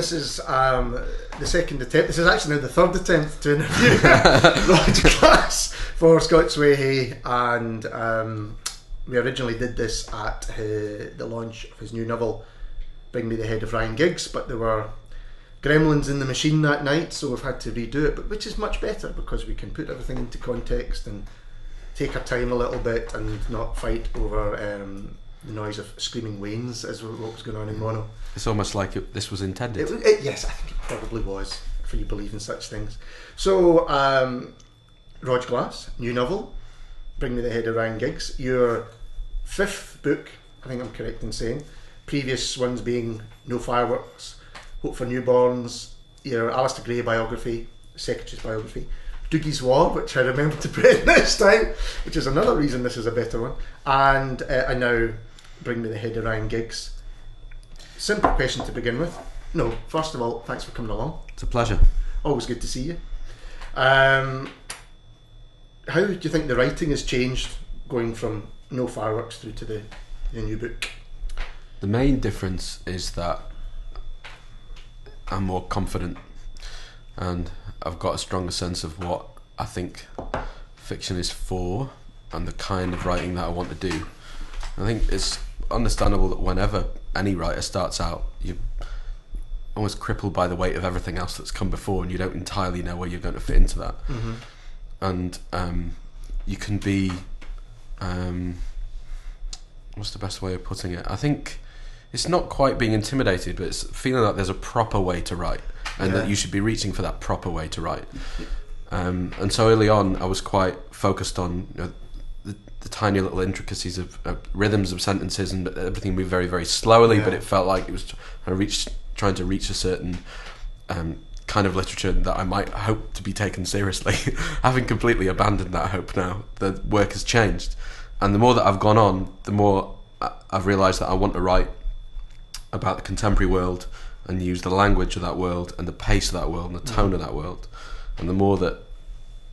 This is um, the second attempt. This is actually now the third attempt to interview Rodge Glass for Scott Swahey, and um, we originally did this at uh, the launch of his new novel, Bring Me the Head of Ryan Giggs, but there were gremlins in the machine that night, so we've had to redo it, but which is much better because we can put everything into context and take our time a little bit and not fight over um, the noise of screaming wains as what was going on in mono. It's almost like it, this was intended. It, it, yes, I think it probably was for you believe in such things. So, um, Rodge Glass, new novel, Bring Me the Head of Ryan Giggs, your fifth book, I think I'm correct in saying. Previous ones being No Fireworks, Hope for Newborns, your Alasdair Gray biography, Secretary's biography, Dougie's War, which I remember to in this time, which is another reason this is a better one, and uh, I now Bring Me the Head of Ryan Giggs. Simple question to begin with. No, first of all, thanks for coming along. It's a pleasure. Always good to see you. Um, how do you think the writing has changed going from no fireworks through to the, the new book? The main difference is that I'm more confident and I've got a stronger sense of what I think fiction is for and the kind of writing that I want to do. I think it's understandable that whenever any writer starts out, you're almost crippled by the weight of everything else that's come before, and you don't entirely know where you're going to fit into that. Mm-hmm. And um, you can be, um, what's the best way of putting it? I think it's not quite being intimidated, but it's feeling like there's a proper way to write, and Yeah. that you should be reaching for that proper way to write. Um, and so early on, I was quite focused on you know, the, tiny little intricacies of uh, rhythms of sentences, and everything moved very, very slowly. Yeah. But it felt like it was trying to reach, trying to reach a certain um, kind of literature that I might hope to be taken seriously. Having completely abandoned that hope now, the work has changed, and the more that I've gone on, the more I've realised that I want to write about the contemporary world and use the language of that world and the pace of that world and the tone of that world. And the more that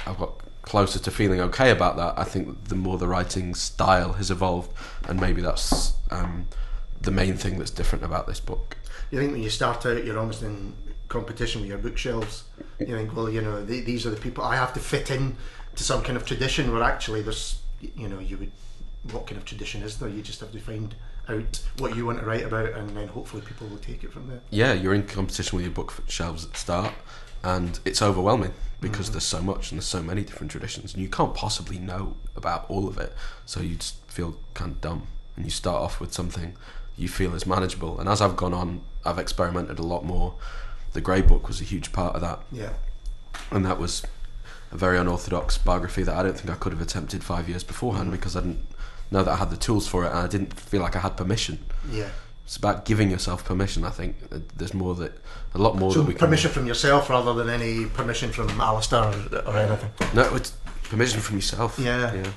I've got closer to feeling okay about that, I think the more the writing style has evolved, and maybe that's um, the main thing that's different about this book. You think when you start out, you're almost in competition with your bookshelves. You think, well, you know, th- these are the people I have to fit in to some kind of tradition. Where actually, there's, you know, you would, what kind of tradition is there? You just have to find out what you want to write about, and then hopefully people will take it from there. Yeah, you're in competition with your bookshelves at the start, and it's overwhelming because mm. there's so much and there's so many different traditions, and you can't possibly know about all of it. So you just feel kind of dumb, and you start off with something you feel is manageable. And as I've gone on, I've experimented a lot more. The Gray Book was a huge part of that, Yeah. and that was a very unorthodox biography that I don't think I could have attempted five years beforehand mm. because I didn't know that I had the tools for it, and I didn't feel like I had permission. Yeah. It's about giving yourself permission. I think Uh, there's more that a lot more So that we can. permission from yourself rather than any permission from Alasdair or, or anything. No, it's permission from yourself. Yeah. yeah.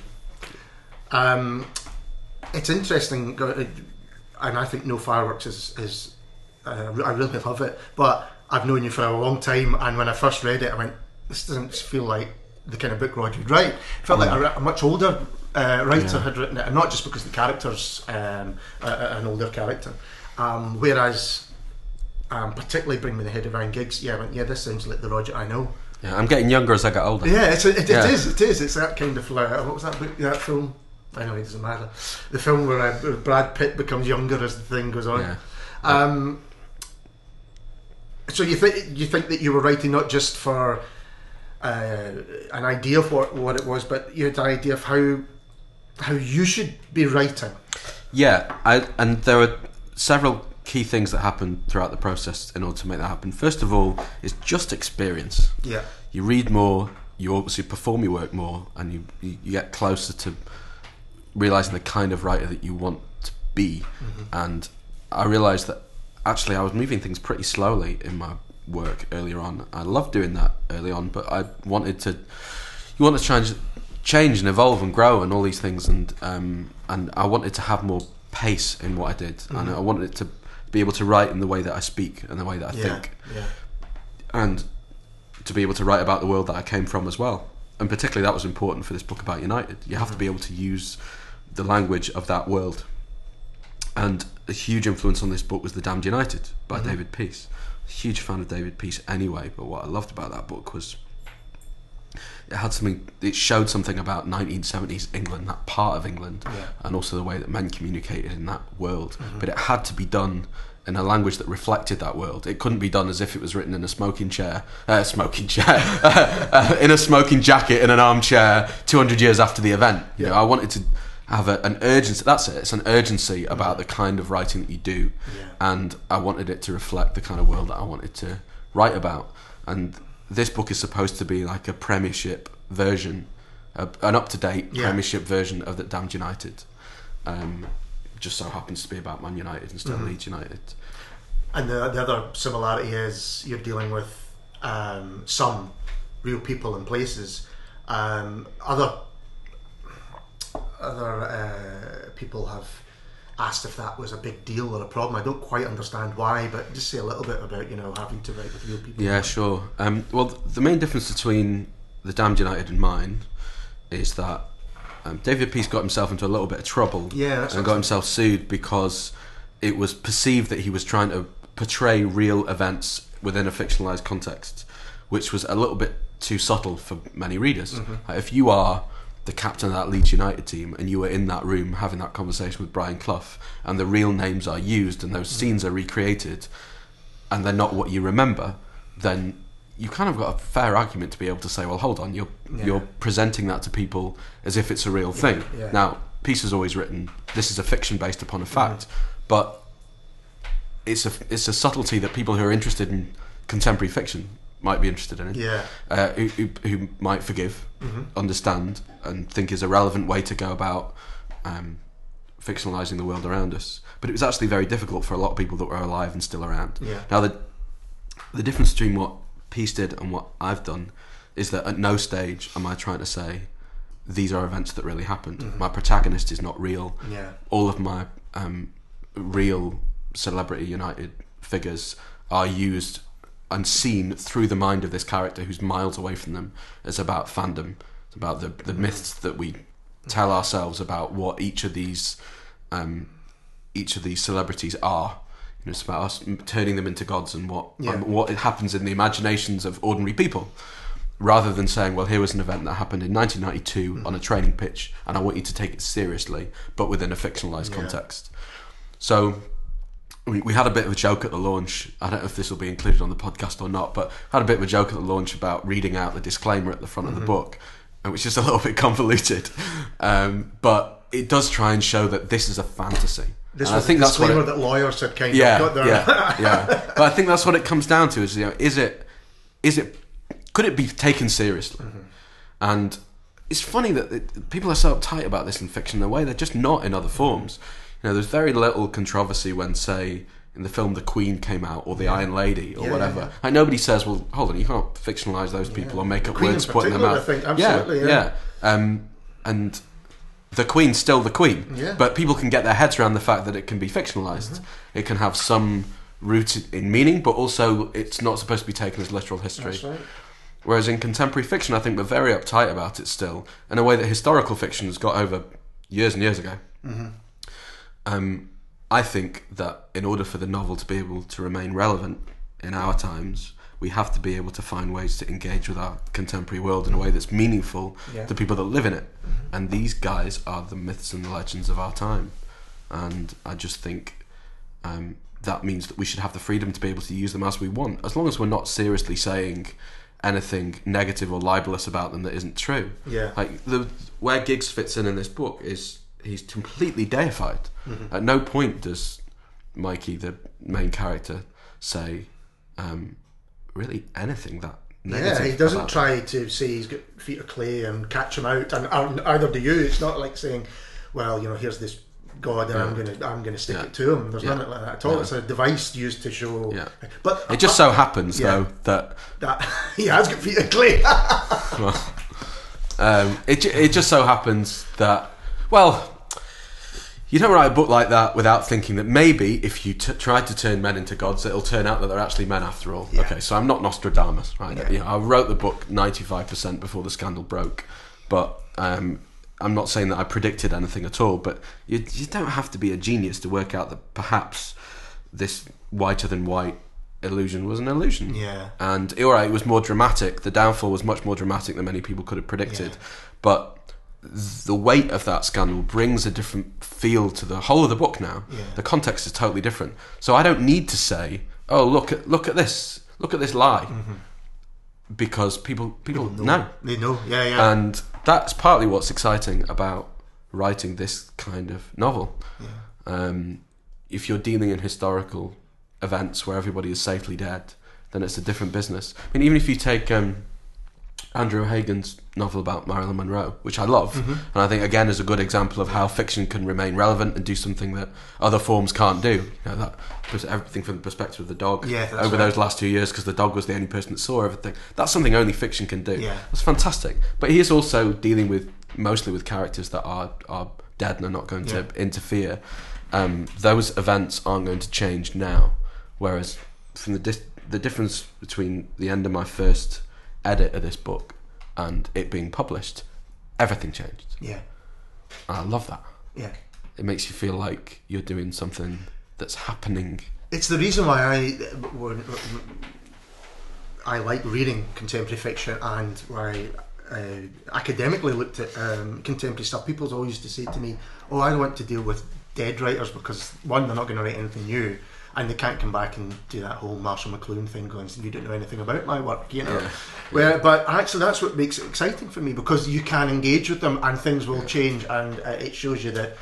Um, it's interesting, uh, and I think No Fireworks is, is uh, I really love it. But I've known you for a long time, and when I first read it, I went, "This doesn't feel like the kind of book Rodge would write." It felt like a, a much older uh, writer Yeah. had written it, and not just because the character's um, a, a- an older character. Um, whereas, um, particularly Bring Me the Head of Ryan Giggs, yeah, I went, yeah, this sounds like the Rodge I know. Yeah, I'm getting younger as I get older. Yeah, it's, it, it Yeah. is. It is. It's that kind of like what was that book? That film? Anyway, it doesn't matter. The film where uh, Brad Pitt becomes younger as the thing goes on. Yeah. Um, so you think you think that you were writing not just for uh, an idea of what, what it was, but you had an idea of how how you should be writing. Yeah, I, and there are several key things that happen throughout the process in order to make that happen. First of all, it's just experience. Yeah. You read more, you obviously perform your work more, and you, you, you get closer to realizing the kind of writer that you want to be. Mm-hmm. And I realized that actually I was moving things pretty slowly in my work earlier on. I loved doing that early on, but I wanted to. You want to change, change and evolve and grow and all these things, and um, and I wanted to have more pace in what I did, and mm-hmm. I wanted it to be able to write in the way that I speak and the way that I Yeah. think Yeah. and to be able to write about the world that I came from as well. And particularly that was important for this book about United. You have to be mm-hmm. able to use the language of that world. And a huge influence on this book was The Damned United by mm-hmm. David Peace. Huge fan of David Peace anyway, but what I loved about that book was it had something it showed something about 1970s England, that part of England, Yeah. and also the way that men communicated in that world. But it had to be done in a language that reflected that world. It couldn't be done as if it was written in a smoking chair, uh, smoking chair, uh, in a smoking jacket in an armchair 200 years after the event. You know, Yeah. I wanted to have a, an urgency. That's it. It's an urgency about the kind of writing that you do, Yeah. and I wanted it to reflect the kind of world that I wanted to write about. And this book is supposed to be like a Premiership version, a, an up-to-date Yeah. Premiership version of the Damned United. Um, just so happens to be about Man United instead Mm-hmm. of Leeds United. And the, the other similarity is you're dealing with um, some real people and places. Um, other other uh, people have asked if that was a big deal or a problem. I don't quite understand why, but just say a little bit about you know having to write with real people. Yeah, sure. Um, well, the main difference between the Damned United and mine is that um, David Peace got himself into a little bit of trouble Yeah, and got himself sued because it was perceived that he was trying to portray real events within a fictionalized context, which was a little bit too subtle for many readers. Mm-hmm. Like, if you are the captain of that Leeds United team and you were in that room having that conversation with Brian Clough and the real names are used and those Mm-hmm. scenes are recreated and they're not what you remember, then you kind of got a fair argument to be able to say, well, hold on, you're Yeah. you're presenting that to people as if it's a real thing. yeah. Now, Peace has always written this is a fiction based upon a fact, but it's a it's a subtlety that people who are interested in contemporary fiction might be interested in. It. Yeah. Uh, who, who, who might forgive, Mm-hmm. understand, and think is a relevant way to go about um, fictionalizing the world around us. But it was actually very difficult for a lot of people that were alive and still around. Yeah. Now, the the difference between what Peace did and what I've done is that at no stage am I trying to say these are events that really happened. My protagonist is not real. Yeah. All of my um, real celebrity United figures are used and seen through the mind of this character who's miles away from them. It's about fandom. It's about the the myths that we tell ourselves about what each of these um, each of these celebrities are. You know, it's about us turning them into gods and what Yeah. and what it happens in the imaginations of ordinary people, rather than saying, "Well, here was an event that happened in 1992 on a training pitch, and I want you to take it seriously, but within a fictionalized Yeah. context." So we, we had a bit of a joke at the launch. I don't know if this will be included on the podcast or not, but had a bit of a joke at the launch about reading out the disclaimer at the front Mm-hmm. of the book, which is a little bit convoluted, um, but it does try and show that this is a fantasy. This And was I think that's what disclaimer it, that lawyers had kind yeah, of got their yeah, yeah. But I think that's what it comes down to: is you know, is it, is it, could it be taken seriously? Mm-hmm. And it's funny that it, people are so uptight about this in fiction in a way they're just not in other forms. You know, there's very little controversy when, say, in the film The Queen came out or The Iron Lady or Yeah, whatever. yeah. Like nobody says, "Well, hold on, you can't fictionalize those people or make up in words them particular, out." I think, absolutely, yeah, yeah. yeah. Um, and the Queen's still the Queen. Yeah. But people can get their heads around the fact that it can be fictionalized. Mm-hmm. It can have some root in meaning, but also it's not supposed to be taken as literal history. That's right. Whereas in contemporary fiction, I think we're very uptight about it still, in a way that historical fiction has got over years and years ago. Um, I think that in order for the novel to be able to remain relevant in our times, we have to be able to find ways to engage with our contemporary world in a way that's meaningful Yeah. to people that live in it. And these guys are the myths and the legends of our time. And I just think um, that means that we should have the freedom to be able to use them as we want, as long as we're not seriously saying anything negative or libelous about them that isn't true. Yeah. Like the where Giggs fits in in this book is he's completely deified. Mm-hmm. At no point does Mikey, the main character, say um, really anything that. Yeah, he doesn't try to say he's got feet of clay and catch him out, and and either do you. It's not like saying, "Well, you know, here's this god, and I'm gonna I'm gonna stick Yeah. it to him." There's Yeah. nothing like that at all. Yeah. It's a device used to show. Yeah. But It just so happens, Yeah. though, that that he has got feet of clay. um, it, it just so happens that, well, you don't write a book like that without thinking that maybe if you t- try to turn men into gods, it'll turn out that they're actually men after all. Yeah. Okay, so I'm not Nostradamus, right? Yeah. You know, I wrote the book 95% before the scandal broke, but um, I'm not saying that I predicted anything at all, but you you don't have to be a genius to work out that perhaps this whiter than white illusion was an illusion. Yeah. And all right, it was more dramatic. The downfall was much more dramatic than many people could have predicted. Yeah. But the weight of that scandal brings a different feel to the whole of the book now. Yeah. The context is totally different. So I don't need to say, "Oh, look at look at this. Look at this lie." Because people people, Mm-hmm. People know. They know. Yeah, yeah. And that's partly what's exciting about writing this kind of novel. Um, if you're dealing in historical events where everybody is safely dead, then it's a different business. I mean, even if you take um, Andrew Hagan's novel about Marilyn Monroe, which I love, Mm-hmm. and I think again is a good example of how fiction can remain relevant and do something that other forms can't do. You know that everything from the perspective of the dog Yeah, over right. those last two years because the dog was the only person that saw everything. That's something only fiction can do. Yeah. That's fantastic. But he is also dealing with mostly with characters that are are dead and are not going Yeah. to interfere. Um, those events aren't going to change now. Whereas from the dis- the difference between the end of my first edit of this book and it being published, everything changed. yeah. And I love that. Yeah. It makes you feel like you're doing something that's happening. It's the reason why I I like reading contemporary fiction and why I uh, academically looked at um, contemporary stuff. People always used to say to me, "Oh, I don't want to deal with dead writers because one, they're not going to write anything new." And they can't come back and do that whole Marshall McLuhan thing, going, "You don't know anything about my work," you know. Yeah. Where, but actually, that's what makes it exciting for me because you can engage with them and things will change, and uh, it shows you that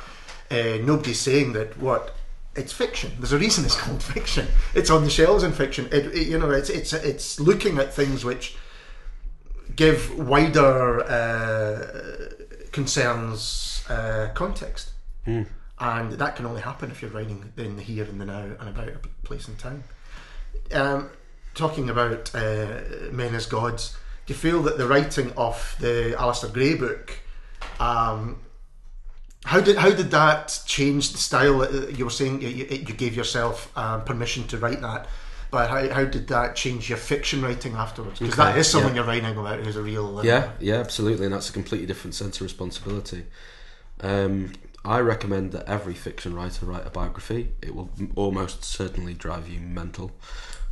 uh, nobody's saying that what it's fiction. There's a reason it's called fiction. It's on the shelves in fiction. It, it- you know, it's it's it's looking at things which give wider uh, concerns uh, context, and that can only happen if you're writing in the here and the now and about a place and time. Um, talking about uh, men as gods, do you feel that the writing of the Alasdair Gray book? Um, how did how did that change the style? Uh, You were saying you, you gave yourself um, permission to write that, but how, how did that change your fiction writing afterwards? Because Okay, that is someone yeah. you're writing about who's a real uh, Yeah, yeah, absolutely, and that's a completely different sense of responsibility. Um, I recommend that every fiction writer write a biography. It will almost certainly drive you mental,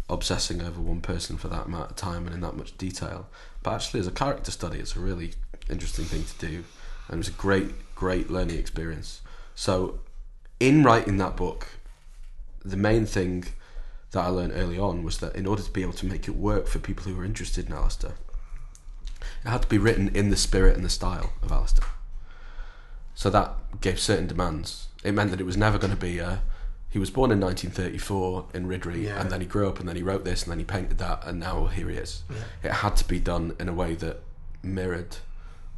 obsessing over one person for that amount of time and in that much detail. But actually, as a character study, it's a really interesting thing to do, and it was a great, great learning experience. So, in writing that book, the main thing that I learned early on was that in order to be able to make it work for people who were interested in Alasdair, it had to be written in the spirit and the style of Alasdair. So that gave certain demands. It meant that it was never going to be a. He was born in 1934 in Riddrie, Yeah. and then he grew up, and then he wrote this, and then he painted that, and now here he is. It had to be done in a way that mirrored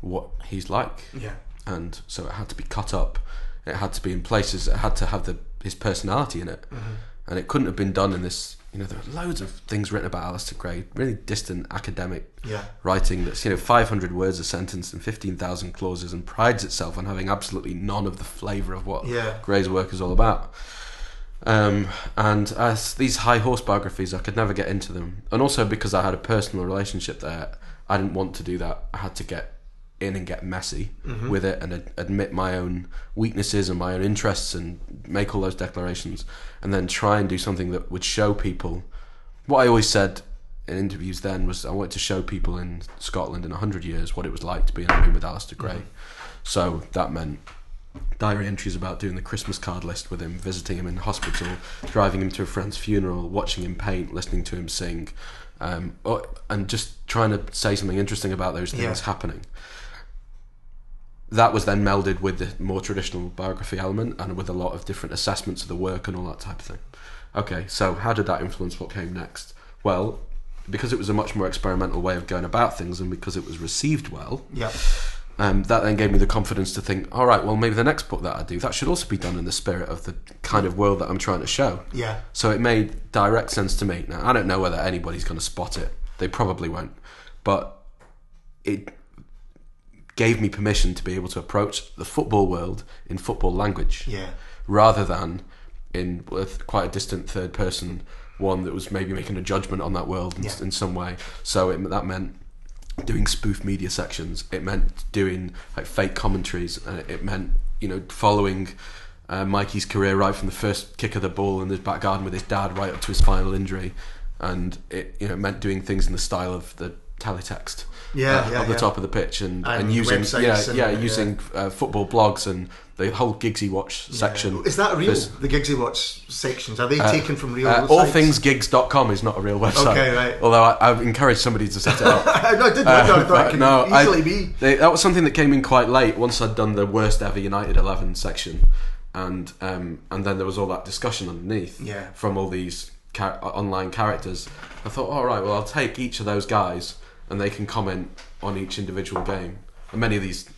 what he's like yeah, and so it had to be cut up. It had to be in places. It had to have the his personality in it, mm-hmm. And it couldn't have been done in this. You know, there are loads of things written about Alasdair Gray, really distant academic yeah, writing that's you know 500 words a sentence and 15,000 clauses, and prides itself on having absolutely none of the flavour of what Yeah. Gray's work is all about. Um, and as these high horse biographies, I could never get into them, and also because I had a personal relationship there, I didn't want to do that. I had to get in and get messy with it and ad- admit my own weaknesses and my own interests and make all those declarations, and then try and do something that would show people what I always said in interviews then was I wanted to show people in Scotland in 100 years what it was like to be in a room with Alasdair Gray. So that meant diary entries about doing the Christmas card list with him, visiting him in hospital, driving him to a friend's funeral, watching him paint, listening to him sing, um, or, and just trying to say something interesting about those things Yeah. happening. That was then melded with the more traditional biography element and with a lot of different assessments of the work and all that type of thing. Okay, so how did that influence what came next? Well, because it was a much more experimental way of going about things and because it was received well, yeah, um, that then gave me the confidence to think, all right, well, maybe the next book that I do, that should also be done in the spirit of the kind of world that I'm trying to show. yeah, So it made direct sense to me. Now, I don't know whether anybody's going to spot it. They probably won't. But it gave me permission to be able to approach the football world in football language yeah, rather than in with quite a distant third person one that was maybe making a judgment on that world in, Yeah. in some way. So it, that meant doing spoof media sections. It meant doing like fake commentaries. Uh, it meant you know following uh, Mikey's career right from the first kick of the ball in his back garden with his dad right up to his final injury, and it you know meant doing things in the style of the teletext. Yeah, uh, yeah, at the yeah. top of the pitch and, and, And using yeah and- yeah using uh, football blogs and the whole Giggsy Watch section. Is that real? The Giggsy Watch sections are they Uh, taken from real? Uh, sites? allthingsgiggs.com is not a real website. Okay, right. Although I, I've encouraged somebody to set it up. I, no, I did wonder. Uh, I thought it could no, I- easily be. They, that was something that came in quite late. Once I'd done the worst ever United Eleven section, and um, and then there was all that discussion underneath Yeah. from all these char- online characters. I thought, all right, well, I'll take each of those guys, and they can comment on each individual game. And many of these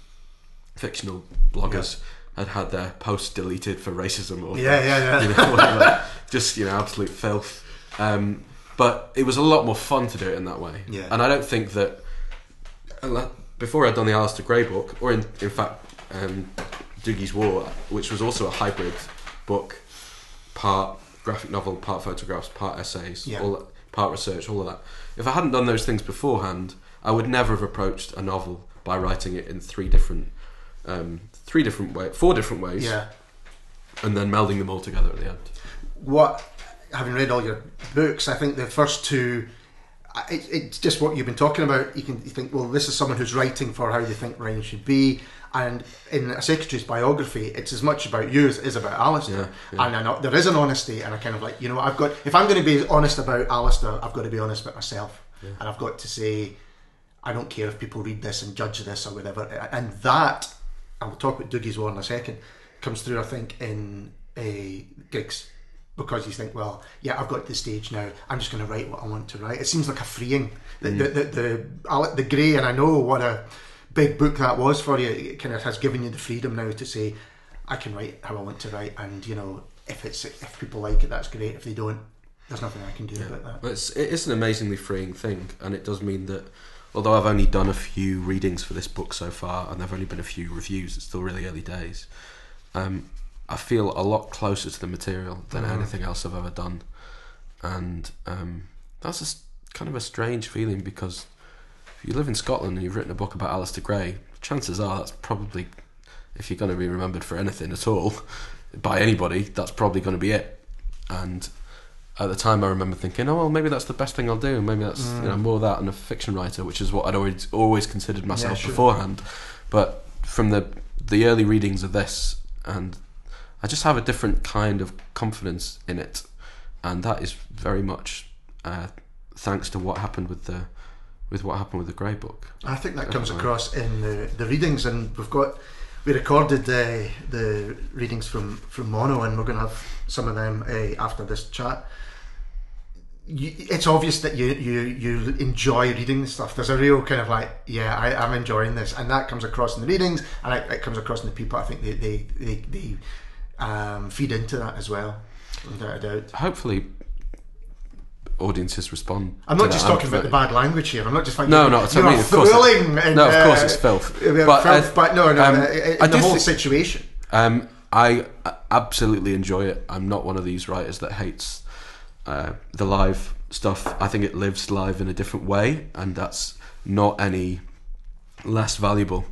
fictional bloggers had had their posts deleted for racism or Yeah, yeah, yeah. you know, whatever. just you know, absolute filth. Um, but it was a lot more fun to do it in that way. Yeah. And I don't think that before I'd done the Alasdair Gray book, or in in fact, um, Dougie's War, which was also a hybrid book, part graphic novel, part photographs, part essays, Yeah. all that, part research, all of that. If I hadn't done those things beforehand, I would never have approached a novel by writing it in three different, um, three different ways, four different ways, Yeah. and then melding them all together at the end. What, having read all your books, I think the first two, it, it's just what you've been talking about. You can you think, well, this is someone who's writing for how they think writing should be. And in a secretary's biography, it's as much about you as it is about Alasdair. Yeah, yeah. And I know there is an honesty, and I kind of like, you know, I've got, if I'm going to be honest about Alasdair, I've got to be honest about myself. And I've got to say, I don't care if people read this and judge this or whatever. And that, and we'll talk about Dougie's War in a second, comes through, I think, in eh, a gigs. Because you think, well, yeah, I've got to the stage now. I'm just going to write what I want to write. It seems like a freeing. The the the, the, Ale- the grey, and I know what a big book that was for you. It kind of has given you the freedom now to say, I can write how I want to write, and you know, if it's if people like it, that's great. If they don't, there's nothing I can do about that. Well, It's, it is an amazingly freeing thing, and it does mean that although I've only done a few readings for this book so far, and there've only been a few reviews, it's still really early days. Um, I feel a lot closer to the material than Mhm. anything else I've ever done, and um, that's kind of a strange feeling because if you live in Scotland and you've written a book about Alasdair Gray, chances are that's probably if you're going to be remembered for anything at all by anybody, that's probably going to be it. And at the time, I remember thinking, oh well, maybe that's the best thing I'll do. Maybe that's you know more that and a fiction writer, which is what I'd always always considered myself sure. beforehand. But from the the early readings of this, and I just have a different kind of confidence in it, and that is very much uh, thanks to what happened with the with what happened with the Gray Book. I think that comes across in the, the readings, and we've got we recorded the the readings from from Mono, and we're going to have some of them uh, after this chat. You, it's obvious that you, you you enjoy reading this stuff. There's a real kind of like, yeah, I, I'm enjoying this, and that comes across in the readings, and it, it comes across in the people. I think they they they, they um, feed into that as well, without a doubt. Hopefully, audiences respond. I'm not that. just talking I'm about the bad language here. I'm not just No, no, it's- you mean, of course and, No, of course uh, it's filth. But, filth, uh, but no, no, um, in the whole thi- situation. Um, I absolutely enjoy it. I'm not one of these writers that hates uh, the live stuff. I think it lives live in a different way, and that's not any less valuable.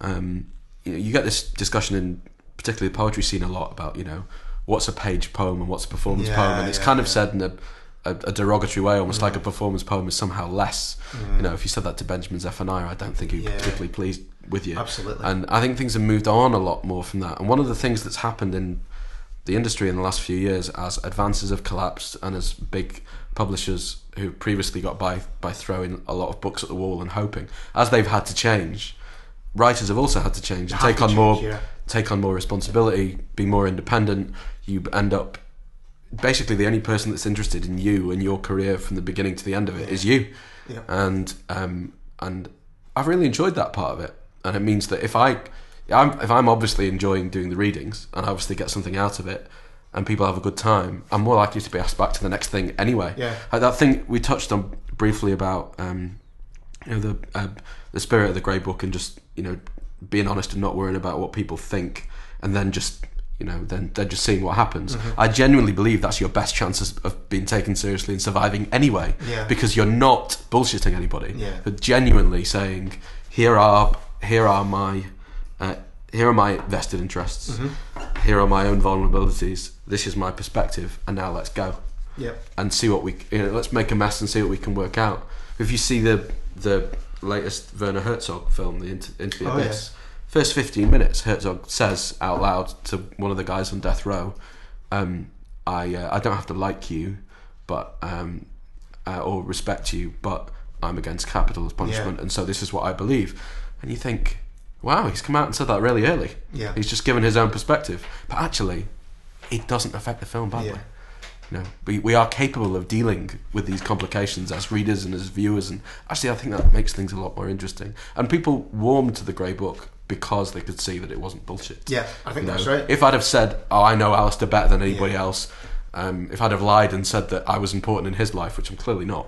Um, you know, you get this discussion in particularly the poetry scene a lot about you know what's a page poem and what's a performance Yeah, poem, and it's yeah, kind of yeah. said in a, a, a derogatory way, almost like a mm. performance poem is somehow less. You know, if you said that to Benjamin Zephaniah, I don't think he'd be particularly pleased with you. Absolutely. And I think things have moved on a lot more from that. And one of the things that's happened in the industry in the last few years, as advances have collapsed and as big publishers who previously got by by throwing a lot of books at the wall and hoping, as they've had to change, writers have also had to change and take on change, more yeah. Take on more responsibility, be more independent. You end up basically the only person that's interested in you and your career from the beginning to the end of it is you Yeah. and um, and I've really enjoyed that part of it. And it means that if I, I'm, if I'm obviously enjoying doing the readings and I obviously get something out of it, and people have a good time, I'm more likely to be asked back to the next thing anyway. Yeah. Like that thing we touched on briefly about, um, you know, the uh, the spirit of the Gray Book and just you know being honest and not worrying about what people think, and then just you know, then they're just seeing what happens. I genuinely believe that's your best chance of- of being taken seriously and surviving anyway, Yeah. because you're not bullshitting anybody, Yeah. but genuinely saying, here are here are my uh, here are my vested interests, Mm-hmm. here are my own vulnerabilities. This is my perspective, and now let's go Yeah. and see what we you know, let's make a mess and see what we can work out. If you see the the latest Werner Herzog film, the Into, Into the Oh, Abyss, first fifteen minutes, Herzog says out loud to one of the guys on death row, um, "I uh, I don't have to like you, but um, uh, or respect you, but I'm against capital as punishment, and so this is what I believe." And you think, "Wow, he's come out and said that really early. Yeah. He's just given his own perspective, but actually, it doesn't affect the film badly." Yeah. Know, we, we are capable of dealing with these complications as readers and as viewers, and actually, I think that makes things a lot more interesting. And people warmed to the Gray Book because they could see that it wasn't bullshit. Yeah, I think You that's know, right. If I'd have said, "Oh, I know Alasdair better than anybody Yeah. else," um, if I'd have lied and said that I was important in his life, which I'm clearly not,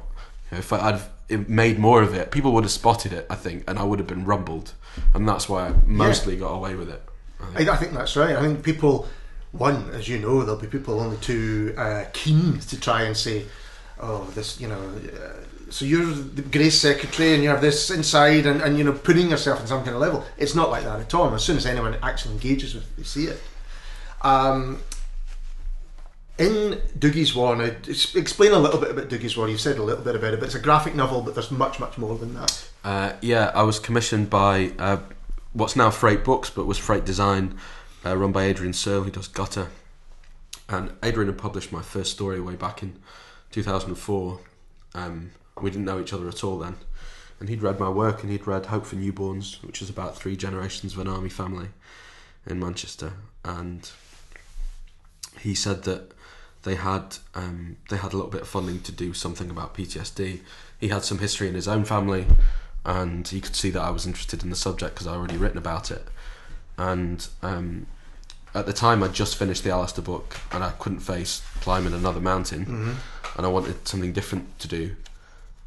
you know, if I'd have made more of it, people would have spotted it, I think, and I would have been rumbled, and that's why I mostly got away with it. I think. I, I think that's right. I think people, one, as you know, there'll be people only too uh, keen to try and say, oh, this, you know, uh, so you're the Gray's Secretary and you have this inside and, and, you know, putting yourself on some kind of level. It's not like that at all. And as soon as anyone actually engages with it, they see it. Um, in Dougie's War, now, explain a little bit about Dougie's War. You've said a little bit about it, but it's a graphic novel, but there's much, much more than that. Uh, yeah, I was commissioned by uh, what's now Freight Books, but was Freight Design, uh, run by Adrian Searle, who does Gutter. And Adrian had published my first story way back in 2004. Um, we didn't know each other at all then. And he'd read my work and he'd read Hope for Newborns, which is about three generations of an army family in Manchester. And he said that they had um, they had a little bit of funding to do something about PTSD. He had some history in his own family, and he could see that I was interested in the subject because I already written about it. And um, at the time, I'd just finished the Alasdair book, and I couldn't face climbing another mountain, and I wanted something different to do.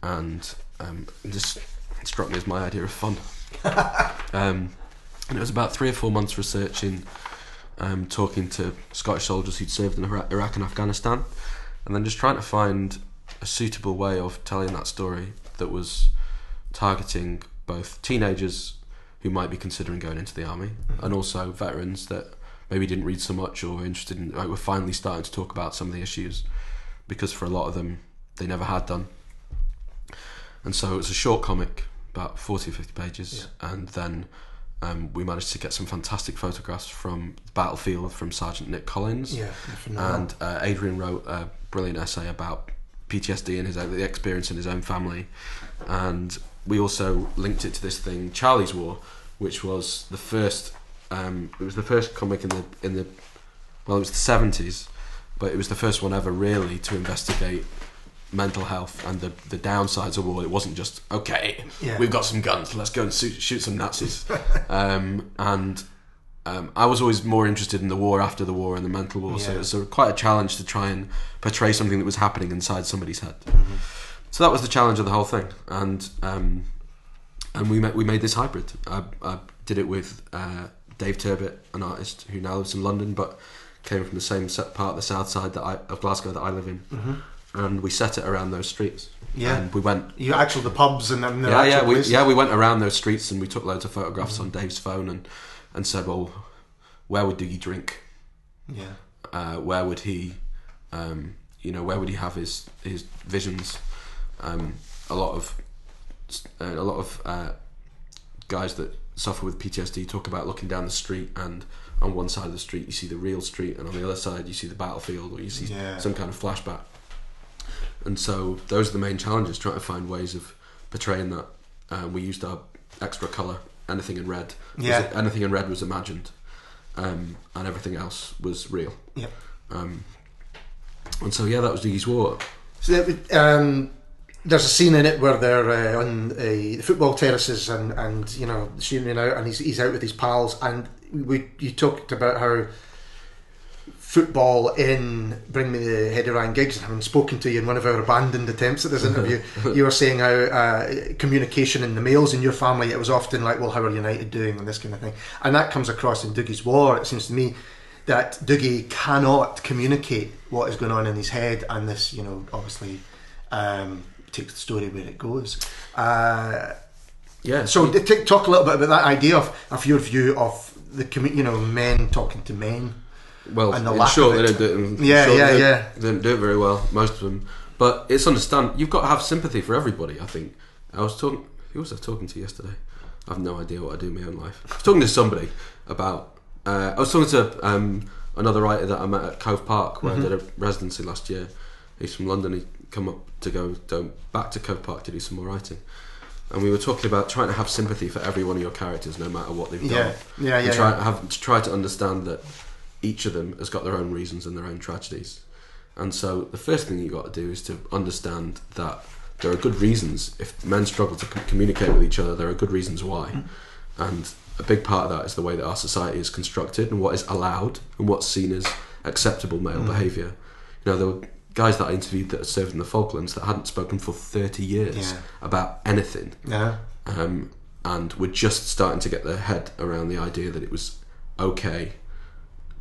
And um, it just struck me as my idea of fun. um, and it was about three or four months researching um, talking to Scottish soldiers who'd served in Iraq and Afghanistan, and then just trying to find a suitable way of telling that story that was targeting both teenagers who might be considering going into the army and also veterans that maybe didn't read so much or were interested in, like, were finally starting to talk about some of the issues because for a lot of them they never had done. And so it was a short comic, about 40 or 50 pages, and then um, we managed to get some fantastic photographs from the battlefield from Sergeant Nick Collins. Yeah. And uh, Adrian wrote a brilliant essay about PTSD and his the experience in his own family, and we also linked it to this thing, Charlie's War, which was the first. Um, it was the first comic in the in the well, it was the seventies, but it was the first one ever really to investigate mental health and the, the downsides of war. It wasn't just okay, Yeah. we've got some guns, let's go and shoot, shoot some Nazis. um, and um, I was always more interested in the war after the war and the mental war, so it was a, quite a challenge to try and portray something that was happening inside somebody's head. Mm-hmm. So that was the challenge of the whole thing, and um, and we made, we made this hybrid. I, I did it with uh, Dave Turbitt, an artist who now lives in London, but came from the same set part of the south side that I, of Glasgow that I live in, and we set it around those streets. Mm-hmm. Yeah. and we went You actual the pubs and then the yeah, yeah, we, places. yeah, we went around those streets and we took loads of photographs on Dave's phone and, and said, well, where would Dougie drink? yeah, Uh, where would he, um, you know, where would he have his his visions? Um, a lot of a lot of uh, guys that suffer with PTSD talk about looking down the street and on one side of the street you see the real street and on the other side you see the battlefield or you see Yeah. some kind of flashback. And so those are the main challenges: trying to find ways of portraying that. Um, we used our extra color, anything in red. was- Yeah. anything in red was imagined, um, and everything else was real. yeah. Um, and so yeah, that was Dougie's War. So that, um, there's a scene in it where they're uh, on uh, the football terraces and, and you know shooting out, and he's he's out with his pals, and we you talked about how football in Bring Me the Head of Ryan Giggs, and having spoken to you in one of our abandoned attempts at this interview, you were saying how uh, communication in the males in your family, it was often like, well, how are United doing, and this kind of thing. And that comes across in Dougie's War, it seems to me. that Doogie cannot communicate what is going on in his head, and this, you know, obviously um, takes the story where it goes. Uh, Yeah. so, t- t- talk a little bit about that idea of, of your view of the commu- you know men talking to men. Well, and the in lack short, of they don't do it. Yeah, yeah, they yeah. They don't do it very well, most of them. But it's understand. You've got to have sympathy for everybody. I think. I was talking. Who was I talking to yesterday? I have no idea what I do in my own life. I was talking to somebody about. Uh, I was talking to um, another writer that I met at Cove Park, where I did a residency last year. He's from London. He come up to go, go back to Cove Park to do some more writing. And we were talking about trying to have sympathy for every one of your characters, no matter what they've Yeah, done. yeah, And yeah, Try yeah. to have to try to understand that each of them has got their own reasons and their own tragedies. And so the first thing you got to do is to understand that there are good reasons if men struggle to com- communicate with each other. There are good reasons why, and a big part of that is the way that our society is constructed and what is allowed and what's seen as acceptable male Mm. behaviour. You know, there were guys that I interviewed that had served in the Falklands that hadn't spoken for thirty years Yeah. about anything Yeah, um, and were just starting to get their head around the idea that it was okay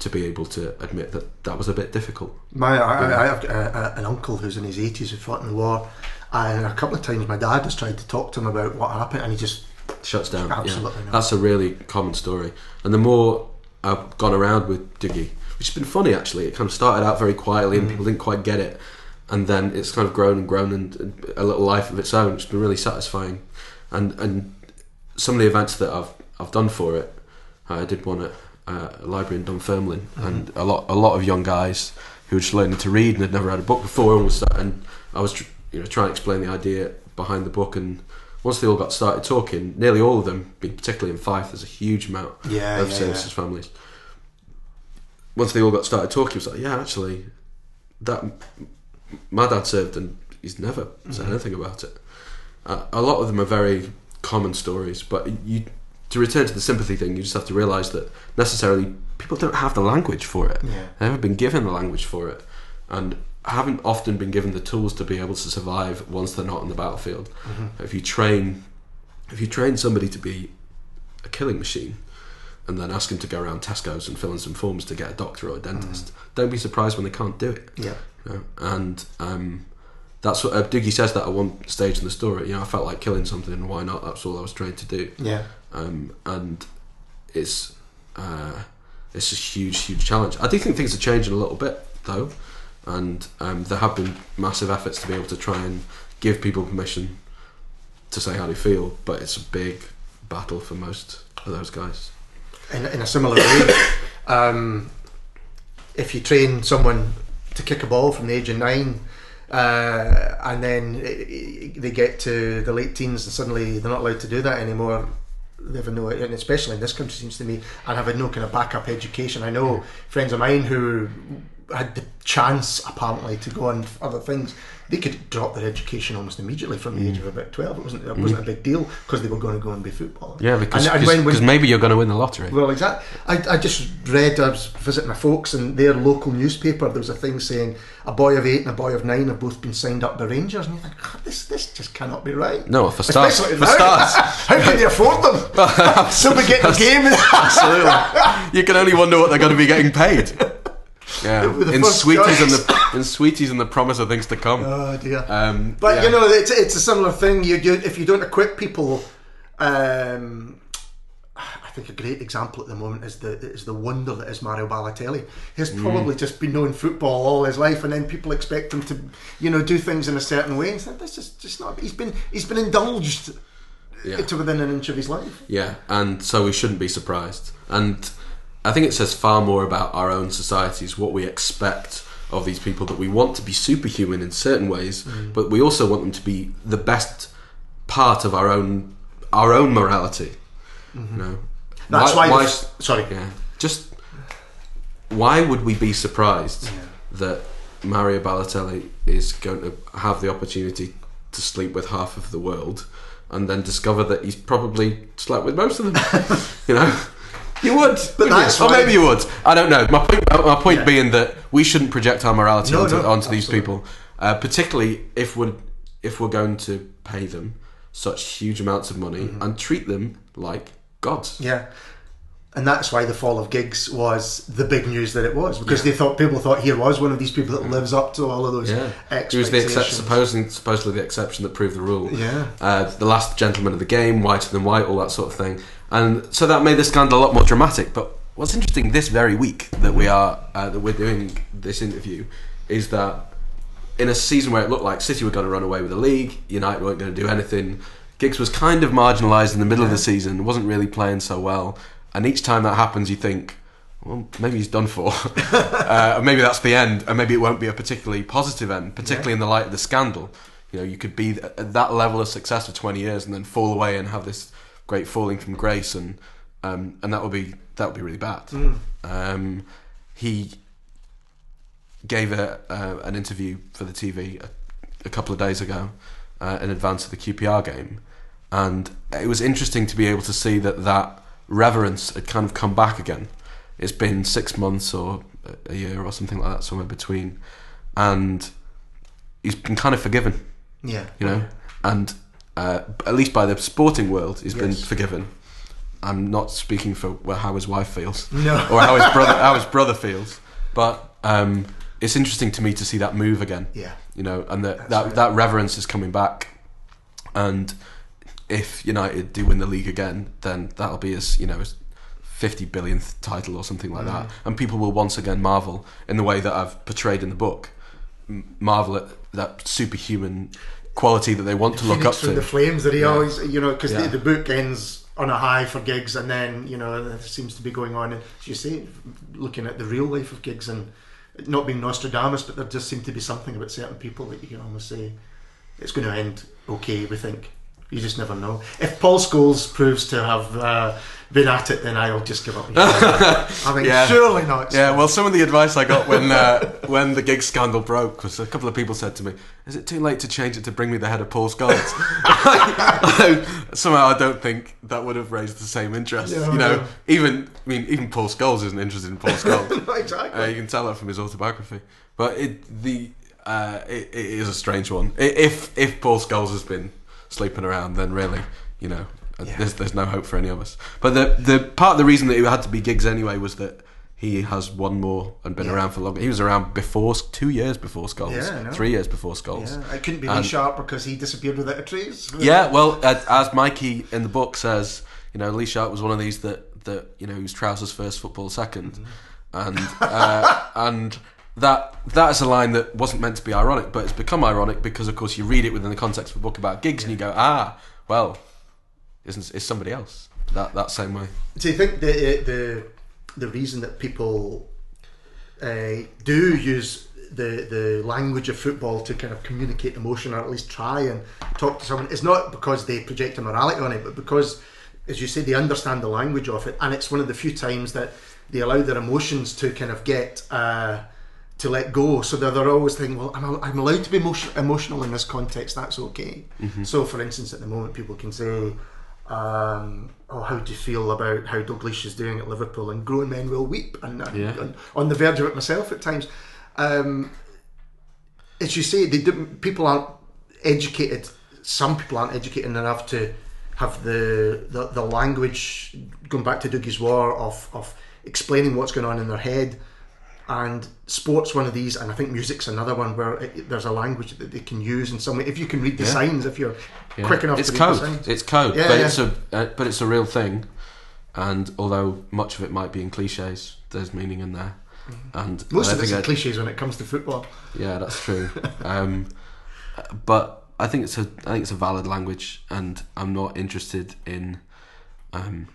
to be able to admit that that was a bit difficult. my I, I I have a, a, an uncle who's in his eighties who fought in the war, and a couple of times my dad has tried to talk to him about what happened, and he just Shuts down. yeah. Absolutely not. That's a really common story. And the more I've gone around with Dougie, which has been funny actually, it kind of started out very quietly Mm. and people didn't quite get it. And then it's kind of grown and grown and, and a little life of its own. It's been really satisfying. And and some of the events that I've I've done for it, I did one at uh, a library in Dunfermline, Mm-hmm. and a lot a lot of young guys who were just learning to read and had never had a book before, and was and I was tr- you know trying to explain the idea behind the book, and once they all got started talking, nearly all of them, particularly in Fife, there's a huge amount Yeah, of yeah, services yeah. families. Once they all got started talking, it was like, yeah, actually, that my dad served and he's never said anything about it. Uh, a lot of them are very common stories, but you to return to the sympathy thing, you just have to realise that necessarily people don't have the language for it. Yeah. They haven't been given the language for it, and haven't often been given the tools to be able to survive once they're not on the battlefield. If you train, if you train somebody to be a killing machine, and then ask them to go around Tesco's and fill in some forms to get a doctor or a dentist, don't be surprised when they can't do it. yeah, You know? And um, that's what uh, Dougie says that at one stage in the story. You know, I felt like killing something, and why not? That's all I was trained to do. yeah. Um, and it's uh, it's a huge, huge challenge. I do think things are changing a little bit though, and um, there have been massive efforts to be able to try and give people permission to say how they feel, but it's a big battle for most of those guys. In, in a similar way, um, if you train someone to kick a ball from the age of nine, uh, and then i- i- they get to the late teens and suddenly they're not allowed to do that anymore. They have no, and especially in this country, seems to me, and have no kind of backup education. I know friends of mine who had the chance, apparently, to go on other things. They could drop their education almost immediately from the mm. age of about twelve. It wasn't, it mm. wasn't a big deal because they were going to go and be footballers. Yeah, because And- and when- when- maybe you're going to win the lottery. well, exactly. I, I just read, I was visiting my folks, and their local newspaper, there was a thing saying a boy of eight and a boy of nine have both been signed up by Rangers. And you think, "God, this this just cannot be right. No, for starts, Especially for now. starts, How can they afford them? They'll be getting a game. absolutely. You can only wonder what they're going to be getting paid. Yeah, in sweeties and the in sweeties and the promise of things to come. oh, dear. Um, But yeah. you know, it's, it's a similar thing. You, you if you don't equip people, um, I think a great example at the moment is the is the wonder that is Mario Balotelli. He's Mm. probably just been knowing football all his life, and then people expect him to, you know, do things in a certain way. And that's just just not. He's been he's been indulged Yeah. to within an inch of his life. Yeah, and so we shouldn't be surprised. And I think it says far more about our own societies, what we expect of these people, that we want to be superhuman in certain ways, Mm. but we also want them to be the best part of our own our own morality. You know, Mm-hmm. That's why. the- sorry. yeah, just why would we be surprised that Mario Balotelli is going to have the opportunity to sleep with half of the world and then discover that he's probably slept with most of them? you know, you would, but that's or maybe you would. I don't know. My point, my point being that we shouldn't project our morality No, onto, no, onto these people, uh, particularly if we're if we're going to pay them such huge amounts of money Mm-hmm. and treat them like gods. Yeah. And that's why the fall of Giggs was the big news that it was because they thought people thought here was one of these people that lives up to all of those Yeah, he was the expectations. supposing, supposedly the exception that proved the rule. Yeah. uh, the last gentleman of the game, whiter than white, all that sort of thing, and so that made the scandal a lot more dramatic. But what's interesting this very week that we are uh, that we're doing this interview is that in a season where it looked like City were going to run away with the league, United weren't going to do anything. Giggs was kind of marginalised in the middle of the season, wasn't really playing so well, and each time that happens, you think. Well, maybe he's done for. uh, maybe that's the end, and maybe it won't be a particularly positive end, particularly in the light of the scandal. You know, you could be at that level of success for 20 years and then fall away and have this great falling from grace, and um, and that would be that would be really bad. Um, he gave a, uh, an interview for the TV a, a couple of days ago uh, in advance of the QPR game, and it was interesting to be able to see that that reverence had kind of come back again. It's been six months or a- a year or something like that, somewhere between, and he's been kind of forgiven, Yeah. you know, and uh, at least by the sporting world, he's been forgiven. I'm not speaking for well, how his wife feels No. or how his brother how his brother feels. But um, it's interesting to me to see that move again. Yeah. You know, and that That's that, right. that reverence is coming back. And if United do win the league again, then that'll be his you know his fifty billionth title or something like Mm. that, and people will once again marvel in the way that I've portrayed in the book. Marvel at that superhuman quality that they want to look Phoenix up from to. the flames that he Yeah. always, you know, because Yeah. the, the book ends on a high for Giggs, and then you know it seems to be going on, and as you say, looking at the real life of Giggs, and not being Nostradamus, but there just seemed to be something about certain people that you can almost say it's going to end okay. We think you just never know. If Paul Scholes proves to have uh, been at it, then I'll just give up. I mean, Yeah. surely not. Yeah, well, some of the advice I got when uh, when the Giggs scandal broke was a couple of people said to me, "Is it too late to change it to bring me the head of Paul Scholes?" Somehow, I don't think that would have raised the same interest. No, you know, no. even I mean, even Paul Scholes isn't interested in Paul Scholes. exactly. uh, you can tell that from his autobiography. But it the uh, it, it is a strange one. If if Paul Scholes has been sleeping around, then really, you know, uh, Yeah. there's there's no hope for any of us. But the the part of the reason that it had to be Giggs anyway was that he has one more and been Yeah. around for longer. He was around before two years before Scholes, Yeah, three years before Scholes. yeah, it couldn't be Lee And- Sharpe because he disappeared without a trace. Yeah, well, as Mikey in the book says, you know, Lee Sharpe was one of these that that you know, he was trousers first, football 2nd and uh, and that that is a line that wasn't meant to be ironic, but it's become ironic because, of course, you read it within the context of a book about Giggs, and you go, ah, well, isn't is somebody else that that same way? Do you think the the the reason that people uh, do use the the language of football to kind of communicate emotion or at least try and talk to someone is not because they project a morality on it, but because, as you say, they understand the language of it, and it's one of the few times that they allow their emotions to kind of get. Uh, to let go, so they're, they're always thinking, "Well, I'm, I'm allowed to be emotion, emotional in this context. That's okay." So, for instance, at the moment, people can say, um, "Oh, how do you feel about how Dalglish is doing at Liverpool?" And grown men will weep, and I'm Yeah. on, on the verge of it myself at times. Um, as you say, they people aren't educated. Some people aren't educated enough to have the the, the language going back to Dougie's War of of explaining what's going on in their head. And sports one of these, and I think music's another one where it, there's a language that they can use in some way. If you can read the Yeah. signs, if you're Yeah. quick enough it's to read code. the signs, It's code, Yeah, but it's a uh, but it's a real thing. And although much of it might be in cliches, there's meaning in there. And Mm-hmm. most I of it's in cliches when it comes to football. Yeah, that's true. um, but I think it's a I think it's a valid language, and I'm not interested in um,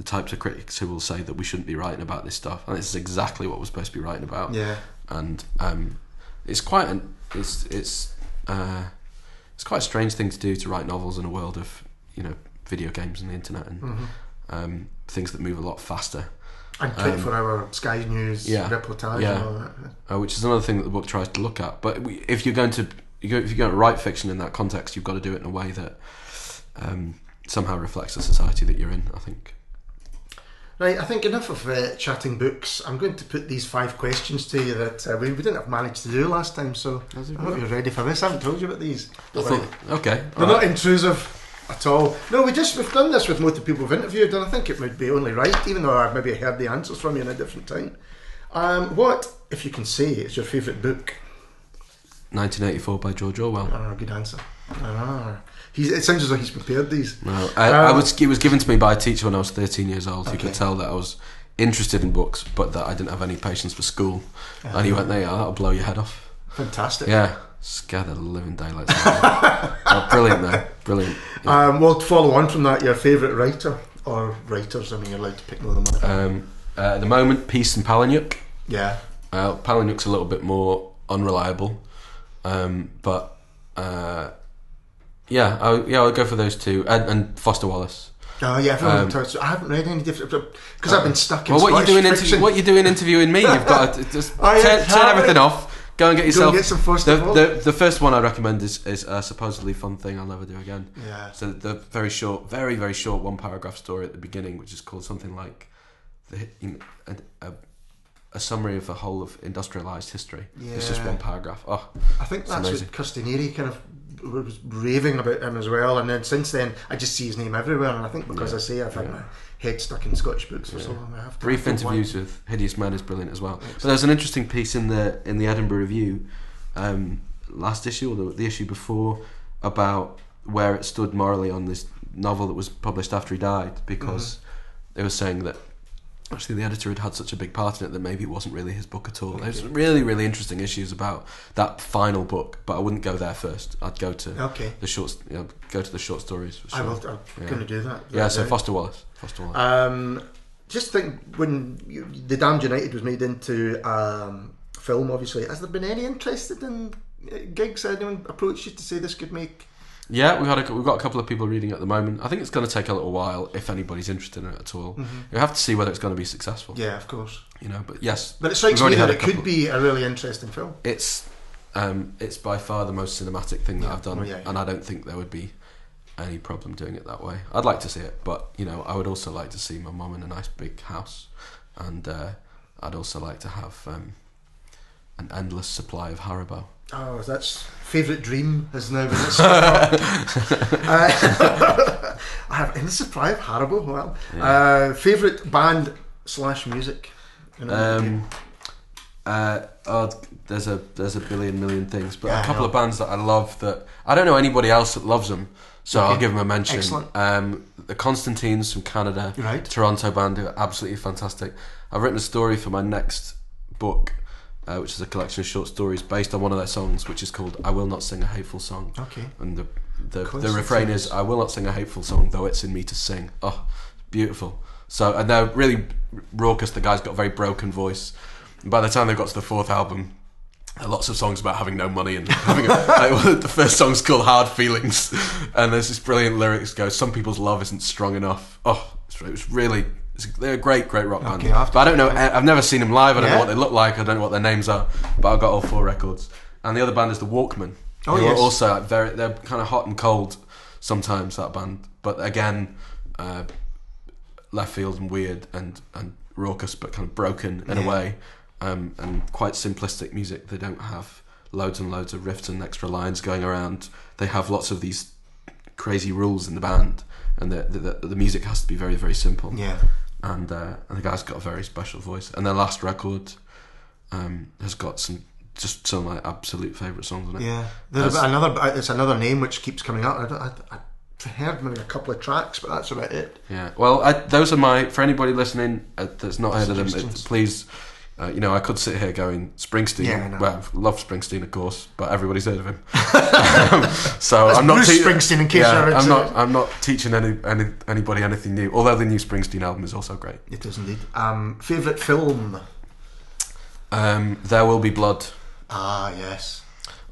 the types of critics who will say that we shouldn't be writing about this stuff. And this is exactly what we're supposed to be writing about. Yeah, And um, it's quite an it's it's uh, it's quite a strange thing to do to write novels in a world of you know video games and the internet and Mm-hmm. um, things that move a lot faster. and 24 hour Sky News Um, yeah, reportage yeah. and all that. uh, which is another thing that the book tries to look at. But we, if you're going to you go, if you're going to write fiction in that context, you've got to do it in a way that um, somehow reflects the society that you're in. I think. Right, I think enough of uh, chatting books. I'm going to put these five questions to you that uh, we, we didn't have managed to do last time, so I hope you're ready for this. I haven't told you about these. I thought, okay, They're all not intrusive. at all. No, we just we've done this with most of the people we've interviewed, and I think it would be only right, even though I've maybe heard the answers from you in a different time. Um, what, if you can say, is your favourite book? 1984 by George Orwell. Ah, good answer. Ah, he's, it sounds as though he's prepared these. No, I, I Um, was. It was given to me by a teacher when I was 13 years old. He Okay. could tell that I was interested in books, but that I didn't have any patience for school. and he went, "There, you are, that'll blow your head off." Fantastic. Yeah, scare the living daylights. oh, brilliant, though. Brilliant. Yeah. Um, well, to follow on from that, your favourite writer or writers? I mean, you're allowed to pick more than one. Um, uh, at the moment, Peace and Palahniuk. Yeah. Uh, Palahniuk's a little bit more unreliable, um, but uh, yeah, I, yeah, I'll go for those two, and, and Foster Wallace. Oh yeah, everyone Um, talks- I haven't read any different because I've been stuck in. Well, what you Scottish doing? fiction. What you doing interviewing me? You've got to just yeah, turn, turn sorry. everything off. Go and get yourself. get some Foster the, Wallace. the, the first one I recommend is, is a supposedly fun thing I'll never do again. Yeah. So the very short, very very short one paragraph story at the beginning, which is called something like the you know, a, a, a summary of the whole of industrialized history. It's just Yeah. one paragraph. Oh, I think It's that's amazing. what Custinieri kind of was raving about him as well. And then since then, I just see his name everywhere. And I think because Yeah. I say I've had Yeah. my head stuck in Scottish books for so Yeah. long, I have to. brief interviews want- with Hideous Man is brilliant as well. But there's an interesting piece in the in the Edinburgh Review, um, last issue or the, the issue before, about where it stood morally on this novel that was published after he died, because they were saying that actually the editor had had such a big part in it that maybe it wasn't really his book at all. There's really really interesting issues about that final book, but I wouldn't go there first. I'd go to Okay. the short, you know, go to the short stories. For I sure. will. I'm Yeah. going to do that. Yeah, so. Foster Wallace. Foster Wallace. Um, just think when you, the Damned United was made into um, film, obviously, has there been any interested in uh, Giggs? Anyone approached you to say this could make? Yeah, we've had a, we've got a couple of people reading at the moment. I think it's going to take a little while if anybody's interested in it at all. You have to see whether it's going to be successful. Yeah, of course. You know, but yes, But it strikes me that it could be a really interesting film. it's um, it's by far the most cinematic thing that Yeah. I've done, Oh, yeah, yeah. and I don't think there would be any problem doing it that way. I'd like to see it, but you know, I would also like to see my mum in a nice big house, and uh, I'd also like to have um, an endless supply of Haribo. Oh, that's favourite dream has now been uh, I have in of Haribo. Well, uh, favourite band slash music. You know, Um, uh, oh, there's a there's a billion million things, but Yeah, a couple of bands that I love that I don't know anybody else that loves them, so I'll give them a mention. Excellent. Um, the Constantines from Canada, Right. Toronto band, who are absolutely fantastic. I've written a story for my next book, uh, which is a collection of short stories based on one of their songs, which is called "I Will Not Sing a Hateful Song." Okay. And the the, the refrain is "I will not sing a hateful song, though it's in me to sing." Oh, beautiful. So and they're really raucous. The guy's got a very broken voice. And by the time they got to the fourth album, there are lots of songs about having no money and having a, like, the first song's called "Hard Feelings," and there's this brilliant lyrics go, "Some people's love isn't strong enough." Oh, it was really. They're a great, great rock band. Okay, have but I don't know. I've never seen them live. I don't Yeah. know what they look like. I don't know what their names are. But I've got all four records. And the other band is the Walkmen. Oh, who yes. are also like, very. They're kind of hot and cold sometimes. That band, but again, uh, left field and weird and and raucous, but kind of broken in Yeah. a way, um, and quite simplistic music. They don't have loads and loads of riffs and extra lines going around. They have lots of these crazy rules in the band, and the the, the music has to be very very simple. Yeah. And uh, and the guy's got a very special voice. And their last record um, has got some just some of my absolute favourite songs on it. Yeah, there's That's- another. uh, It's another name which keeps coming up. I, I, I heard maybe a couple of tracks, but that's about it. Yeah. Well, I, those are my for anybody listening uh, that's not heard of them. It, please, uh, you know, I could sit here going Springsteen. Yeah, I know. Well, love Springsteen, of course, but everybody's heard of him. Um, so That's I'm not Bruce tea- Springsteen, in case yeah, I'm not. I'm not teaching any, any anybody anything new. Although the new Springsteen album is also great. It is indeed. Um, favorite film? Um, there will be blood. Ah, yes,